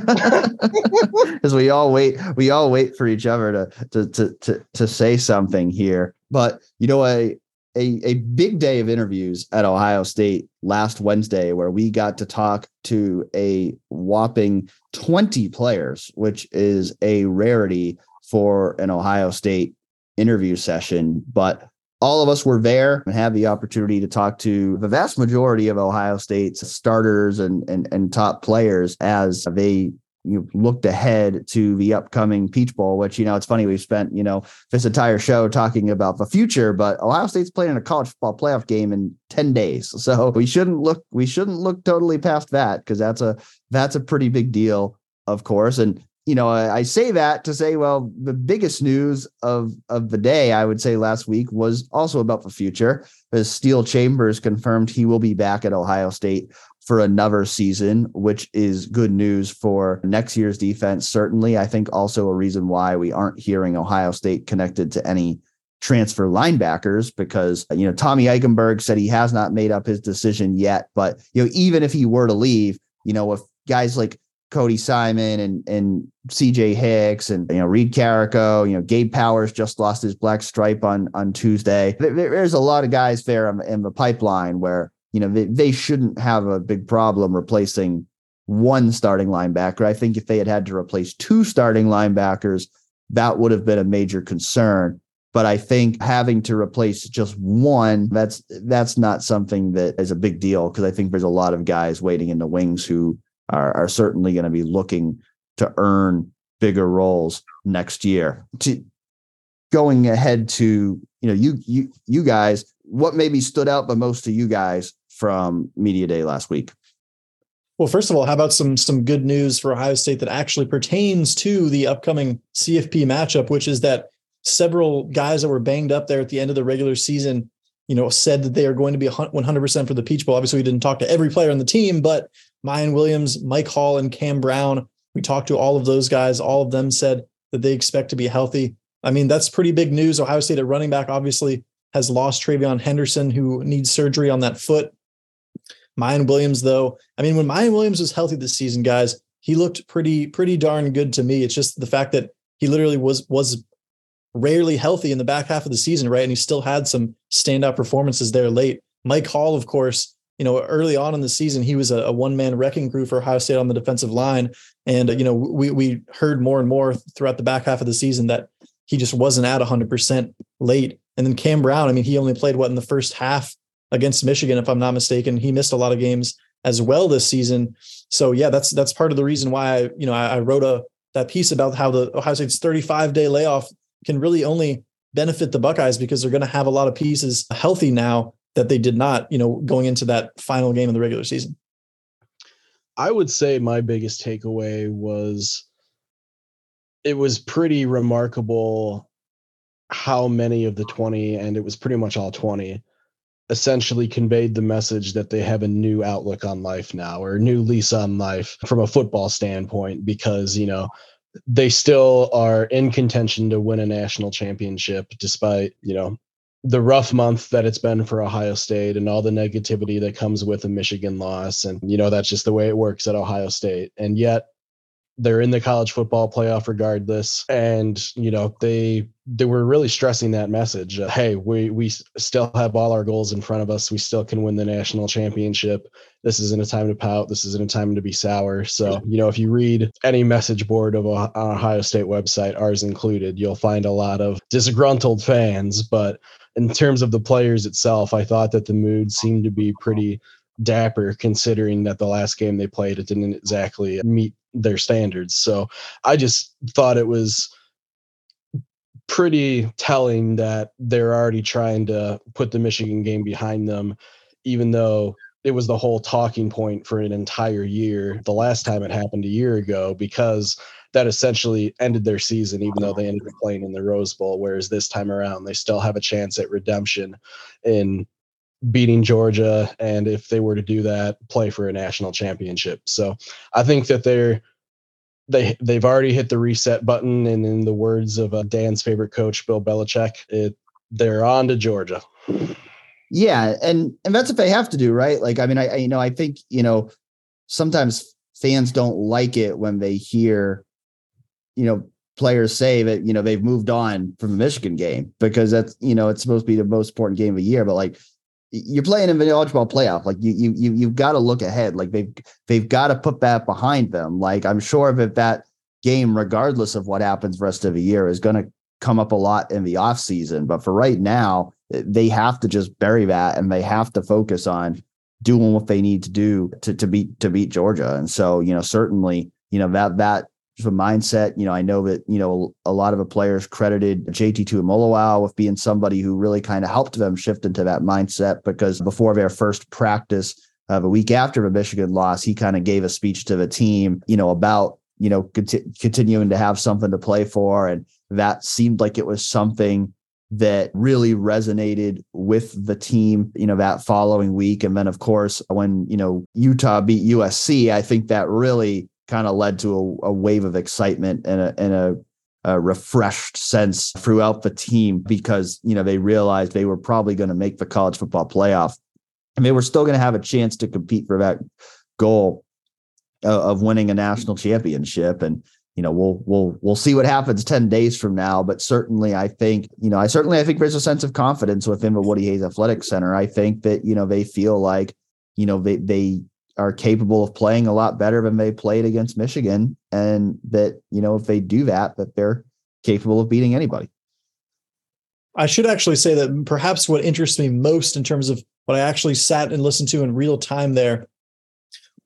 Because we all wait we all wait for each other to, to to to to say something here. But you know a a, a big day of interviews at Ohio State last Wednesday where we got to talk to a whopping 20 players which is a rarity for an Ohio State interview session. But all of us were there and had the opportunity to talk to the vast majority of Ohio State's starters and and, and top players as they you looked ahead to the upcoming Peach Bowl, which you know it's funny we've spent you know this entire show talking about the future, but Ohio State's playing a college football playoff game in ten days, so we shouldn't look we shouldn't look totally past that because that's a that's a pretty big deal, of course, and you know, I, I, say that to say, well, the biggest news of of the day, I would say last week was also about the future. As Steele Chambers confirmed he will be back at Ohio State for another season, which is good news for next year's defense. Certainly, I think also a reason why we aren't hearing Ohio State connected to any transfer linebackers because you know Tommy Eichenberg said he has not made up his decision yet. But you know, even if he were to leave, you know, if guys like Cody Simon and and CJ Hicks and you know Reed Carrico, you know Gabe Powers just lost his black stripe on on Tuesday. There, there's a lot of guys there in, in the pipeline where you know they, they shouldn't have a big problem replacing one starting linebacker. I think if they had had to replace two starting linebackers, that would have been a major concern. But I think having to replace just one, that's that's not something that is a big deal because I think there's a lot of guys waiting in the wings who are, are certainly going to be looking to earn bigger roles next year. To going ahead to you know you you you guys, what maybe stood out the most to you guys from media day last week? Well, first of all, how about some some good news for Ohio State that actually pertains to the upcoming CFP matchup, which is that several guys that were banged up there at the end of the regular season, you know, said that they are going to be 100% for the Peach Bowl. Obviously, we didn't talk to every player on the team, but Miyan Williams, Mike Hall, and Cam Brown. We talked to all of those guys. All of them said that they expect to be healthy. I mean, that's pretty big news. Ohio State at running back obviously has lost TreVeyon Henderson, who needs surgery on that foot. Miyan Williams, though, I mean, when Miyan Williams was healthy this season, guys, he looked pretty, pretty darn good to me. It's just the fact that he literally was was rarely healthy in the back half of the season, right? And he still had some standout performances there late. Mike Hall, of course, you know, early on in the season, he was a, a one man wrecking crew for Ohio State on the defensive line. And, you know, we, we heard more and more throughout the back half of the season that he just wasn't at 100% late. And then Cam Brown, I mean, he only played what in the first half against Michigan, if I'm not mistaken. He missed a lot of games as well this season. So yeah, that's that's part of the reason why I, you know I, I wrote a that piece about how the Ohio State's 35 day layoff can really only benefit the Buckeyes because they're going to have a lot of pieces healthy now that they did not, you know, going into that final game of the regular season. I would say my biggest takeaway was it was pretty remarkable how many of the 20 and it was pretty much all 20 essentially conveyed the message that they have a new outlook on life now or a new lease on life from a football standpoint because you know they still are in contention to win a national championship despite you know the rough month that it's been for Ohio State and all the negativity that comes with a Michigan loss. And you know that's just the way it works at Ohio State. And yet they're in the college football playoff regardless. And you know they they were really stressing that message uh, hey we we still have all our goals in front of us. We still can win the national championship. This isn't a time to pout. This isn't a time to be sour. So you know if you read any message board of a ohio state website ours included you'll find a lot of disgruntled fans. But in terms of the players itself i thought that the mood seemed to be pretty dapper considering that the last game they played it didn't exactly meet their standards. So I just thought it was pretty telling that they're already trying to put the Michigan game behind them, even though it was the whole talking point for an entire year the last time it happened a year ago because that essentially ended their season even though they ended up playing in the rose bowl whereas this time around they still have a chance at redemption in beating Georgia, and if they were to do that, play for a national championship. So I think that they're they they've already hit the reset button, and in the words of uh, Dan's favorite coach, Bill Belichick, it they're on to Georgia. Yeah, and and that's what they have to do, right? Like, I mean, I, I you know I think you know sometimes fans don't like it when they hear you know players say that you know they've moved on from the Michigan game because that's you know it's supposed to be the most important game of the year, but like you're playing in the college ball playoff. Like you, you, you, you've got to look ahead. Like they've, they've got to put that behind them. Like I'm sure that that game, regardless of what happens rest of the year, is going to come up a lot in the off season. But for right now, they have to just bury that and they have to focus on doing what they need to do to, to beat to beat Georgia. And so, you know, certainly, you know, that that a mindset. You know, I know that, you know, a lot of the players credited JT to Tuimoloau with being somebody who really kind of helped them shift into that mindset because before their first practice uh, of a week after the Michigan loss, he kind of gave a speech to the team, you know, about, you know, cont- continuing to have something to play for. And that seemed like it was something that really resonated with the team, you know, that following week. And then, of course, when, you know, Utah beat USC, I think that really kind of led to a, a, wave of excitement and a, and a, a refreshed sense throughout the team because you know they realized they were probably going to make the college football playoff. And they were still going to have a chance to compete for that goal of, of winning a national championship. And you know we'll we'll we'll see what happens 10 days from now. But certainly i think you know i certainly i think there's a sense of confidence within the woody hayes athletic center. I think that you know they feel like you know they they are capable of playing a lot better than they played against Michigan, and that you know if they do that, that they're capable of beating anybody. I should actually say that perhaps what interests me most in terms of what I actually sat and listened to in real time there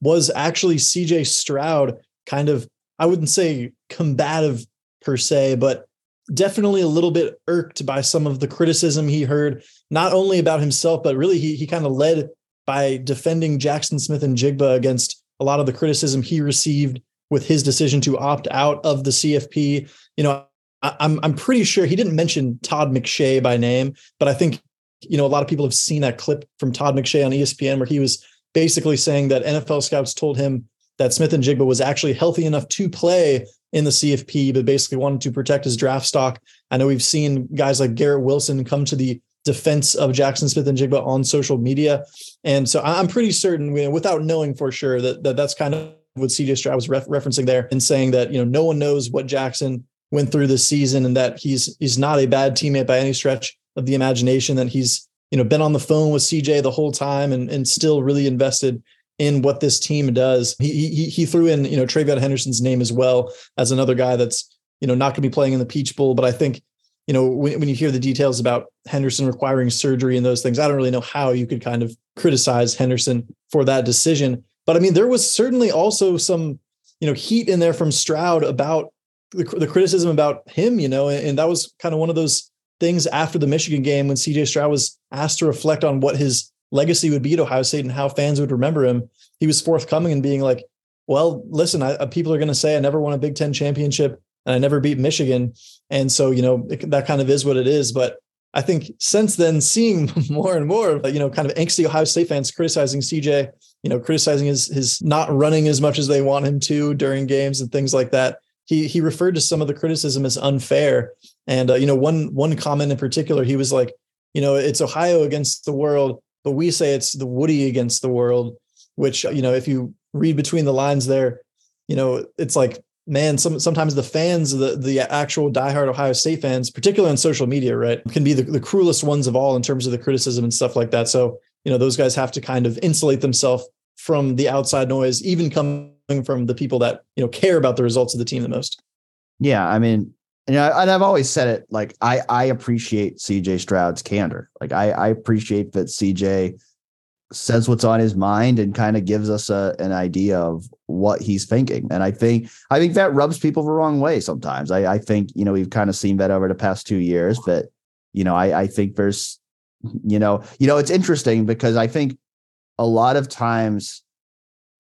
was actually CJ Stroud kind of I wouldn't say combative per se, but definitely a little bit irked by some of the criticism he heard, not only about himself, but really he he kind of led by defending Jackson Smith-Njigba against a lot of the criticism he received with his decision to opt out of the CFP. You know, I, I'm I'm pretty sure he didn't mention Todd McShay by name, but I think you know a lot of people have seen that clip from Todd McShay on ESPN where he was basically saying that NFL scouts told him that Smith-Njigba was actually healthy enough to play in the CFP, but basically wanted to protect his draft stock. I know we've seen guys like Garrett Wilson come to the defense of Jackson Smith-Njigba on social media. And so I'm pretty certain, you know, without knowing for sure, that, that that's kind of what CJ Stroud was ref- referencing there and saying that, you know, no one knows what Jackson went through this season and that he's he's not a bad teammate by any stretch of the imagination, that he's, you know, been on the phone with CJ the whole time and, and still really invested in what this team does. He, he, he threw in, you know, TreVeyon Henderson's name as well as another guy that's, you know, not going to be playing in the Peach Bowl, but I think you know, when, when you hear the details about Henderson requiring surgery and those things, I don't really know how you could kind of criticize Henderson for that decision. But I mean, there was certainly also some, you know, heat in there from Stroud about the, the criticism about him, you know, and, and that was kind of one of those things after the Michigan game when CJ Stroud was asked to reflect on what his legacy would be at Ohio State and how fans would remember him. He was forthcoming and being like, well, listen, I, uh, people are going to say I never won a Big Ten championship and I never beat Michigan. And so, you know, it, that kind of is what it is. But I think since then, seeing more and more, you know, kind of angsty Ohio State fans criticizing CJ, you know, criticizing his his not running as much as they want him to during games and things like that. He he referred to some of the criticism as unfair. And uh, you know, one one comment in particular, he was like, you know, it's Ohio against the world, but we say it's the Woody against the world. Which you know, if you read between the lines there, you know, it's like man, some sometimes the fans, the the actual diehard Ohio State fans, particularly on social media, right, can be the, the cruelest ones of all in terms of the criticism and stuff like that. So, you know, those guys have to kind of insulate themselves from the outside noise, even coming from the people that, you know, care about the results of the team the most. Yeah. I mean, and, and I've always said it like I I appreciate CJ Stroud's candor. Like I I appreciate that CJ says what's on his mind and kind of gives us a, an idea of what he's thinking. And I think I think that rubs people the wrong way sometimes. I, I think you know we've kind of seen that over the past two years, but you know I, I think there's you know you know it's interesting because I think a lot of times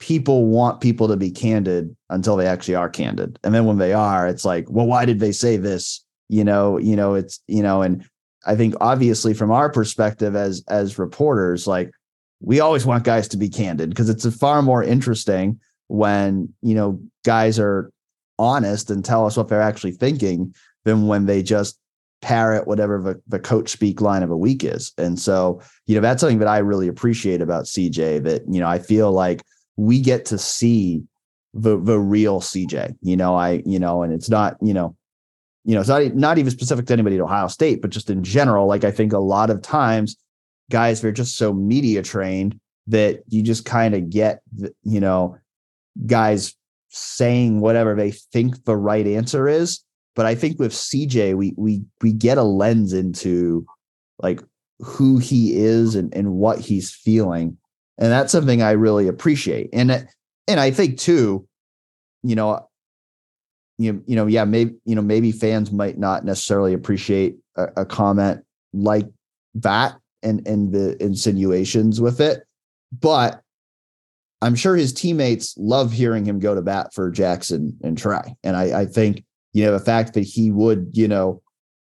people want people to be candid until they actually are candid, and then when they are, it's like, well, why did they say this? You know, you know, it's you know, and I think obviously from our perspective as as reporters, like we always want guys to be candid because it's far more interesting when you know guys are honest and tell us what they're actually thinking than when they just parrot whatever the, the coach speak line of a week is. And so you know that's something that i really appreciate about cj that you know i feel like we get to see the the real cj you know i you know and it's not you know you know it's not not even specific to anybody at ohio state but just in general like i think a lot of times guys that are just so media trained that you just kind of get, you know, guys saying whatever they think the right answer is. But I think with CJ, we we we get a lens into like who he is and, and what he's feeling. And that's something I really appreciate. And and I think too, you know, you, you know, yeah, maybe, you know, maybe fans might not necessarily appreciate a, a comment like that and and the insinuations with it. But I'm sure his teammates love hearing him go to bat for Jackson and Trey. And I, I think, you know, the fact that he would, you know,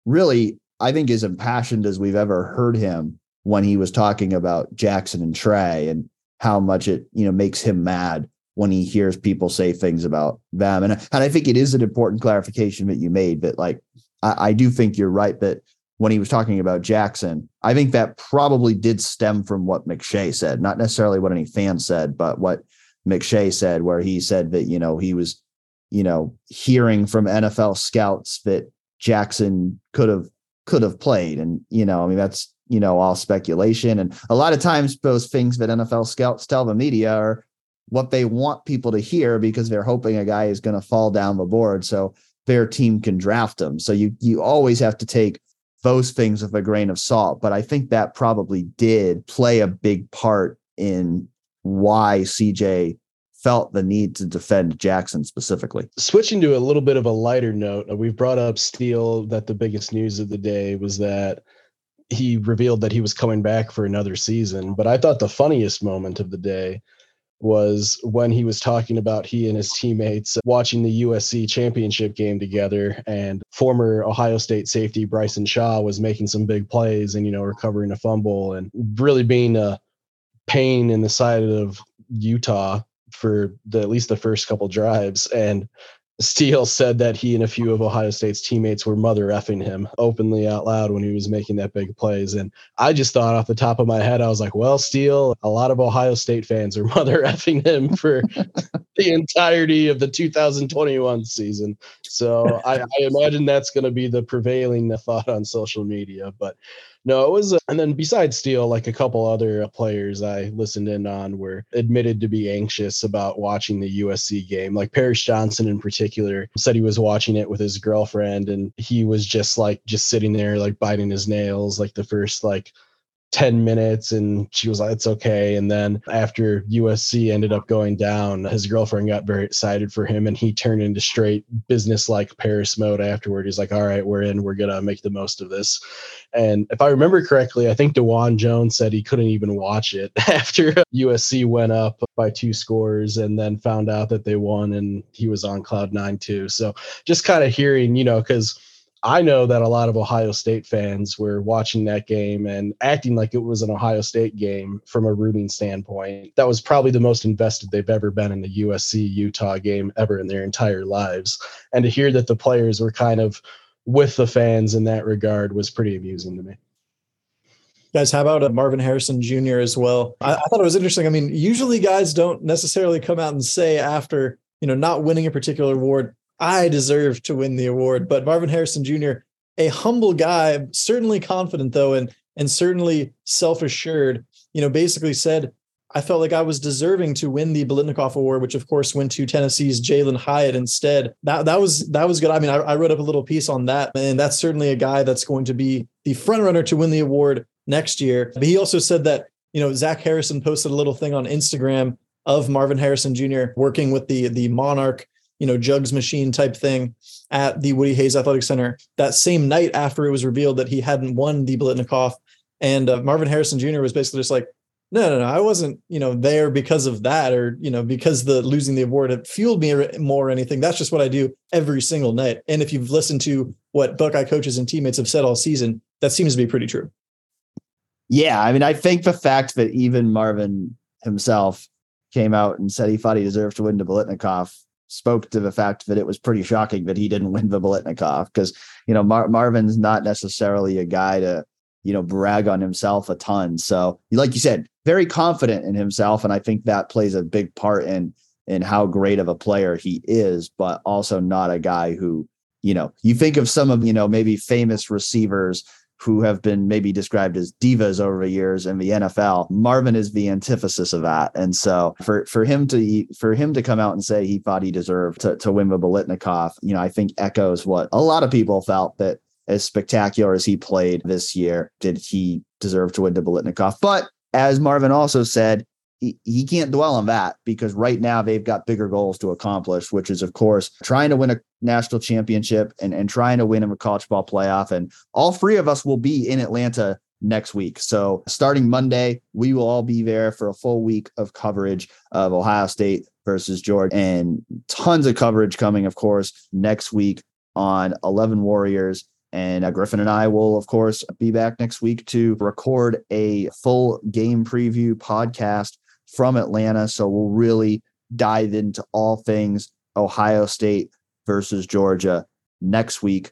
really, I think as impassioned as we've ever heard him when he was talking about Jackson and Trey and how much it, you know, makes him mad when he hears people say things about them. And, and I think it is an important clarification that you made that like I, I do think you're right that when he was talking about Jackson. I think that probably did stem from what McShay said, not necessarily what any fan said, but what McShay said, where he said that, you know, he was, you know, hearing from NFL scouts that Jackson could have could have played. And, you know, I mean, that's, you know, all speculation. And a lot of times those things that NFL scouts tell the media are what they want people to hear because they're hoping a guy is going to fall down the board. So their team can draft him. So you you always have to take those things with a grain of salt. But I think that probably did play a big part in why CJ felt the need to defend Jackson specifically. Switching to a little bit of a lighter note, uh, we've brought up Steele that the biggest news of the day was that he revealed that he was coming back for another season. But I thought the funniest moment of the day was when he was talking about he and his teammates watching the USC championship game together and former Ohio State safety Bryson Shaw was making some big plays and you know recovering a fumble and really being a pain in the side of Utah for the, at least the first couple drives. And Steele said that he and a few of Ohio State's teammates were mother effing him openly out loud when he was making that big plays. And I just thought off the top of my head, I was like, well, Steele, a lot of Ohio State fans are mother effing him for the entirety of the 2021 season. So I, I imagine that's going to be the prevailing thought on social media. But no, it was, uh, and then besides Steele, like a couple other players I listened in on were admitted to be anxious about watching the USC game. Like Paris Johnson in particular said he was watching it with his girlfriend and he was just like, just sitting there, like biting his nails, like the first like 10 minutes and she was like it's okay. And then after USC ended up going down his girlfriend got very excited for him and he turned into straight business like Paris mode afterward. He's like all right we're in. We're going to make the most of this. And if I remember correctly I think Dawand Jones said he couldn't even watch it after USC went up by two scores and then found out that they won and he was on cloud 9 too. So just kind of hearing you know cuz I know that a lot of Ohio State fans were watching that game and acting like it was an Ohio State game from a rooting standpoint. That was probably the most invested they've ever been in the USC Utah game ever in their entire lives. And to hear that the players were kind of with the fans in that regard was pretty amusing to me. Guys, how about Marvin Harrison Jr. as well? I, I thought it was interesting. I mean, usually guys don't necessarily come out and say after you know not winning a particular award I deserve to win the award. But Marvin Harrison Jr., a humble guy, certainly confident though, and and certainly self-assured, you know, basically said, I felt like I was deserving to win the Biletnikoff Award, which of course went to Tennessee's Jalen Hyatt instead. That that was that was good. I mean, I, I wrote up a little piece on that, and that's certainly a guy that's going to be the front runner to win the award next year. But he also said that you know Zach Harrison posted a little thing on Instagram of Marvin Harrison Jr. working with the the Monarch you know, jugs machine type thing at the Woody Hayes Athletic Center that same night after it was revealed that he hadn't won the Biletnikoff. And uh, Marvin Harrison Jr. was basically just like, no, no, no, I wasn't, you know, there because of that or, you know, because the losing the award had fueled me more or anything. That's just what I do every single night. And if you've listened to what Buckeye coaches and teammates have said all season, that seems to be pretty true. Yeah. I mean, I think the fact that even Marvin himself came out and said he thought he deserved to win the Biletnikoff spoke to the fact that it was pretty shocking that he didn't win the Biletnikoff because you know Mar- Marvin's not necessarily a guy to you know brag on himself a ton. So like you said, very confident in himself, and I think that plays a big part in in how great of a player he is, but also not a guy who you know you think of some of you know maybe famous receivers who have been maybe described as divas over the years in the NFL. Marvin is the antithesis of that. And so for for him to for him to come out and say he thought he deserved to, to win the Biletnikoff, you know, I think echoes what a lot of people felt that as spectacular as he played this year, did he deserve to win the Biletnikoff? But as Marvin also said, he, can't dwell on that because right now they've got bigger goals to accomplish, which is, of course, trying to win a national championship and, and trying to win a college ball playoff. And all three of us will be in Atlanta next week. So starting Monday, we will all be there for a full week of coverage of Ohio State versus Georgia and tons of coverage coming, of course, next week on 11 Warriors and uh, Griffin and I will, of course, be back next week to record a full game preview podcast from Atlanta. So we'll really dive into all things Ohio State versus Georgia next week.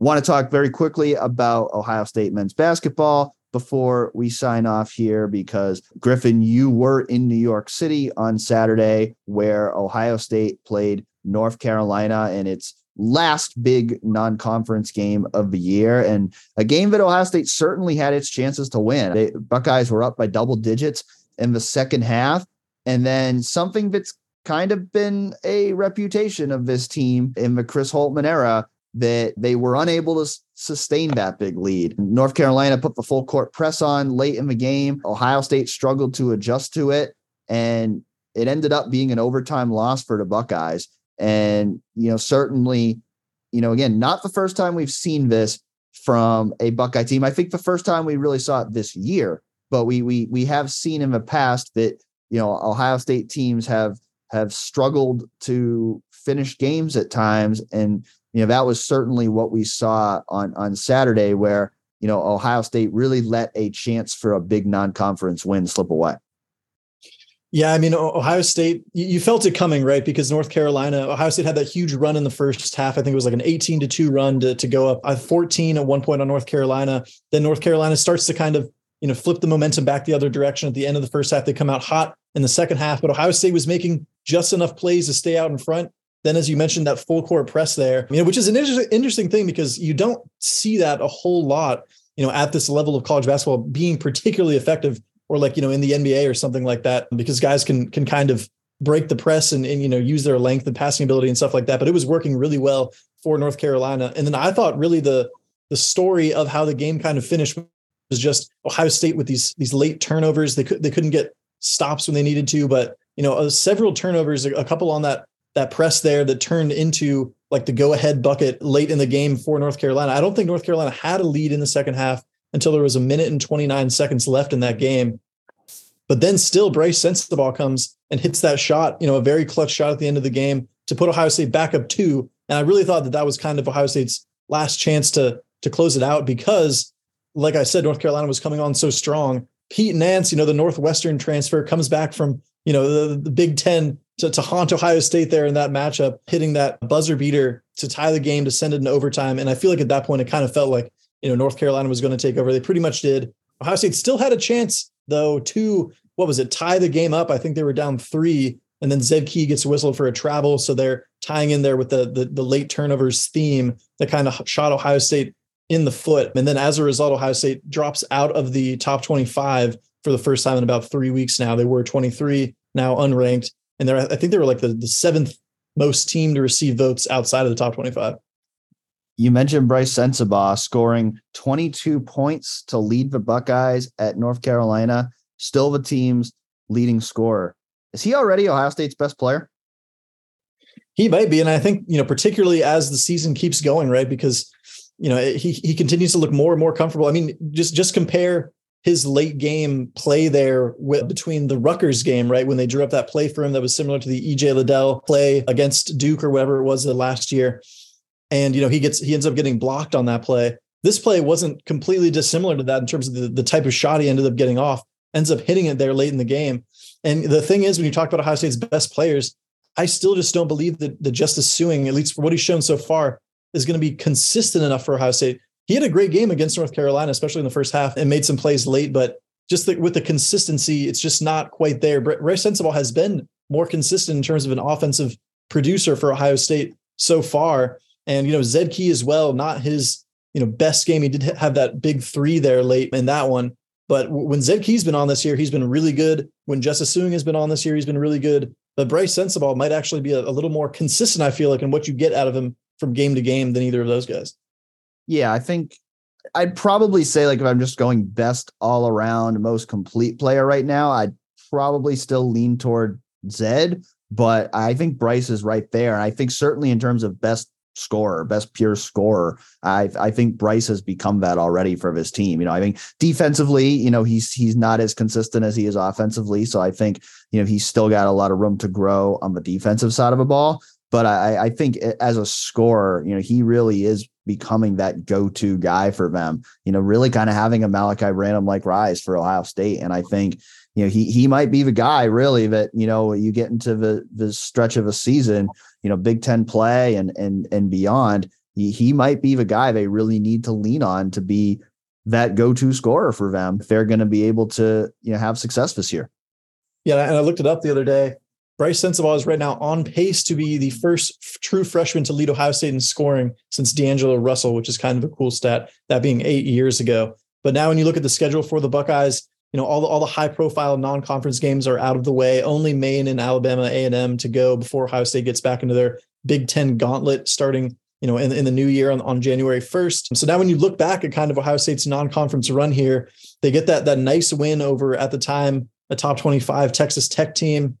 Want to talk very quickly about Ohio State men's basketball before we sign off here because Griffin, you were in New York City on Saturday where Ohio State played North Carolina in its last big non-conference game of the year and a game that Ohio State certainly had its chances to win. They, Buckeyes were up by double digits in the second half. And then something that's kind of been a reputation of this team in the Chris Holtmann era that they were unable to sustain that big lead. North Carolina put the full court press on late in the game. Ohio State struggled to adjust to it. And it ended up being an overtime loss for the Buckeyes. And, you know, certainly, you know, again, not the first time we've seen this from a Buckeye team. I think the first time we really saw it this year but we we we have seen in the past that you know Ohio State teams have have struggled to finish games at times, and you know that was certainly what we saw on on Saturday, where you know Ohio State really let a chance for a big non-conference win slip away. Yeah, I mean Ohio State, you felt it coming, right? Because North Carolina, Ohio State had that huge run in the first half. I think it was like an 18 to 2 run to, to go up uh, 14 at one point on North Carolina. Then North Carolina starts to kind of you know, flip the momentum back the other direction at the end of the first half. They come out hot in the second half, but Ohio State was making just enough plays to stay out in front. Then, as you mentioned, that full court press there, you know, which is an inter- interesting thing because you don't see that a whole lot, you know, at this level of college basketball being particularly effective, or like you know in the NBA or something like that, because guys can can kind of break the press and, and you know use their length and passing ability and stuff like that. But it was working really well for North Carolina. And then I thought really the the story of how the game kind of finished was just Ohio State with these these late turnovers. They could they couldn't get stops when they needed to, but you know uh, several turnovers, a couple on that that press there that turned into like the go ahead bucket late in the game for North Carolina. I don't think North Carolina had a lead in the second half until there was a minute and 29 seconds left in that game. But then still Brice Sensabaugh comes and hits that shot, you know, a very clutch shot at the end of the game to put Ohio State back up two. And I really thought that that was kind of Ohio State's last chance to to close it out because, like I said, North Carolina was coming on so strong. Pete Nance, you know, the Northwestern transfer comes back from you know the, the Big Ten to, to haunt Ohio State there in that matchup, hitting that buzzer beater to tie the game to send it in overtime. And I feel like at that point it kind of felt like you know North Carolina was going to take over. They pretty much did. Ohio State still had a chance though to what was it tie the game up? I think they were down three, and then Zed Key gets whistled for a travel, so they're tying in there with the the, the late turnovers theme that kind of shot Ohio State in the foot. And then as a result, Ohio State drops out of the top 25 for the first time in about three weeks now. They were 23, now unranked. And they're, I think they were like the, the seventh most team to receive votes outside of the top 25. You mentioned Brice Sensabaugh scoring 22 points to lead the Buckeyes at North Carolina, still the team's leading scorer. Is he already Ohio State's best player? He might be. And I think, you know, particularly as the season keeps going, right? Because, you know, he he continues to look more and more comfortable. I mean, just just compare his late game play there with, between the Rutgers game, right? When they drew up that play for him that was similar to the EJ Liddell play against Duke or whatever it was the last year. And, you know, he gets, he ends up getting blocked on that play. This play wasn't completely dissimilar to that in terms of the, the type of shot he ended up getting off, ends up hitting it there late in the game. And the thing is, when you talk about Ohio State's best players, I still just don't believe that the Justice Sueing, at least for what he's shown so far, is going to be consistent enough for Ohio State he had a great game against North Carolina, especially in the first half, and made some plays late. But just the, with the consistency, it's just not quite there. Brice Sensabaugh has been more consistent in terms of an offensive producer for Ohio State so far. And you know, Zed Key as well, not his you know best game. He did have that big three there late in that one. But when Zed Key's been on this year, he's been really good. When Justice Sueing has been on this year, he's been really good. But Brice Sensabaugh might actually be a, a little more consistent, I feel like, in what you get out of him from game to game than either of those guys. Yeah, I think I'd probably say like if I'm just going best all around, most complete player right now, I'd probably still lean toward Zed, but I think Brice is right there. I think certainly in terms of best scorer, best pure scorer. I I think Brice has become that already for his team. You know, I think defensively, you know, he's he's not as consistent as he is offensively. So I think, you know, he's still got a lot of room to grow on the defensive side of the ball. But I, I think as a scorer, you know, he really is becoming that go-to guy for them. You know, really kind of having a Malaki Branham like rise for Ohio State. And I think, you know, he he might be the guy really that, you know, you get into the the stretch of a season, you know, Big Ten play and and and beyond. He, he might be the guy they really need to lean on to be that go-to scorer for them if they're going to be able to, you know, have success this year. Yeah, and I looked it up the other day. Brice Sensabaugh is right now on pace to be the first true freshman to lead Ohio State in scoring since D'Angelo Russell, which is kind of a cool stat, that being eight years ago. But now when you look at the schedule for the Buckeyes, you know, all the all the high profile non-conference games are out of the way. Only Maine and Alabama A&M to go before Ohio State gets back into their Big Ten gauntlet starting, you know, in, in the new year on, on January 1st. So now when you look back at kind of Ohio State's non-conference run here, they get that that nice win over at the time a top 25 Texas Tech team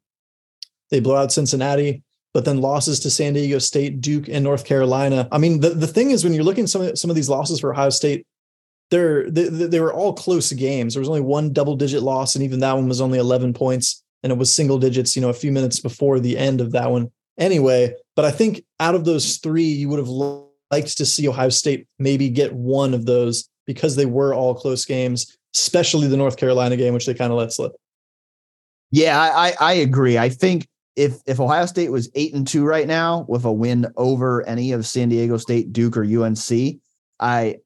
they blow out Cincinnati, but then losses to San Diego State, Duke, and North Carolina. I mean, the, the thing is, when you're looking at some of, some of these losses for Ohio State, they're, they, they were all close games. There was only one double digit loss, and even that one was only 11 points, and it was single digits, you know, a few minutes before the end of that one. Anyway, but I think out of those three, you would have liked to see Ohio State maybe get one of those because they were all close games, especially the North Carolina game, which they kind of let slip. Yeah, I, I agree. I think if if Ohio State was eight and two right now with a win over any of San Diego State, Duke, or UNC, I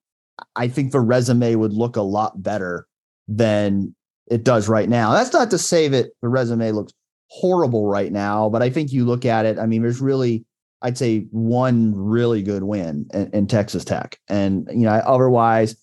I think the resume would look a lot better than it does right now. That's not to say that the resume looks horrible right now, but I think you look at it. I mean, there's really, I'd say, one really good win in, in Texas Tech, and you know, otherwise,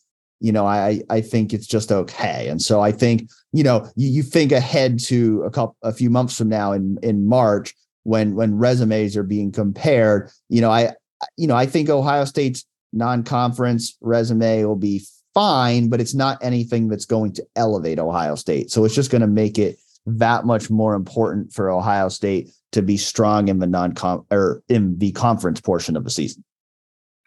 you know, I I think it's just okay. And so I think you know, you, you think ahead to a couple, a few months from now in in March when when resumes are being compared. You know, I you know, I think Ohio State's non-conference resume will be fine, but it's not anything that's going to elevate Ohio State. So it's just going to make it that much more important for Ohio State to be strong in the non or in the conference portion of the season.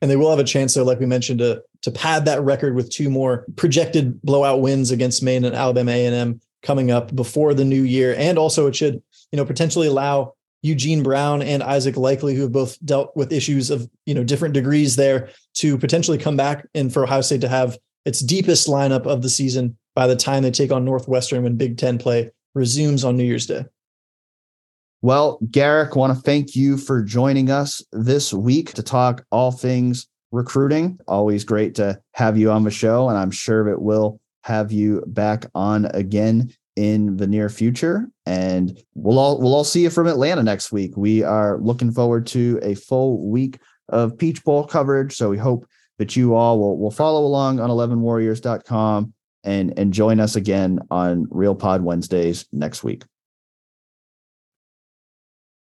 And they will have a chance, though, like we mentioned, to to pad that record with two more projected blowout wins against Maine and Alabama A&M coming up before the new year. And also, it should, you know, potentially allow Eugene Brown and Isaac Likekele, who have both dealt with issues of you know different degrees there, to potentially come back and for Ohio State to have its deepest lineup of the season by the time they take on Northwestern when Big Ten play resumes on New Year's Day. Well, Garrick, want to thank you for joining us this week to talk all things recruiting. Always great to have you on the show, and I'm sure it will have you back on again in the near future. And we'll all we'll all see you from Atlanta next week. We are looking forward to a full week of Peach Bowl coverage. So we hope that you all will, will follow along on 11warriors.com and, and join us again on Real Pod Wednesdays next week.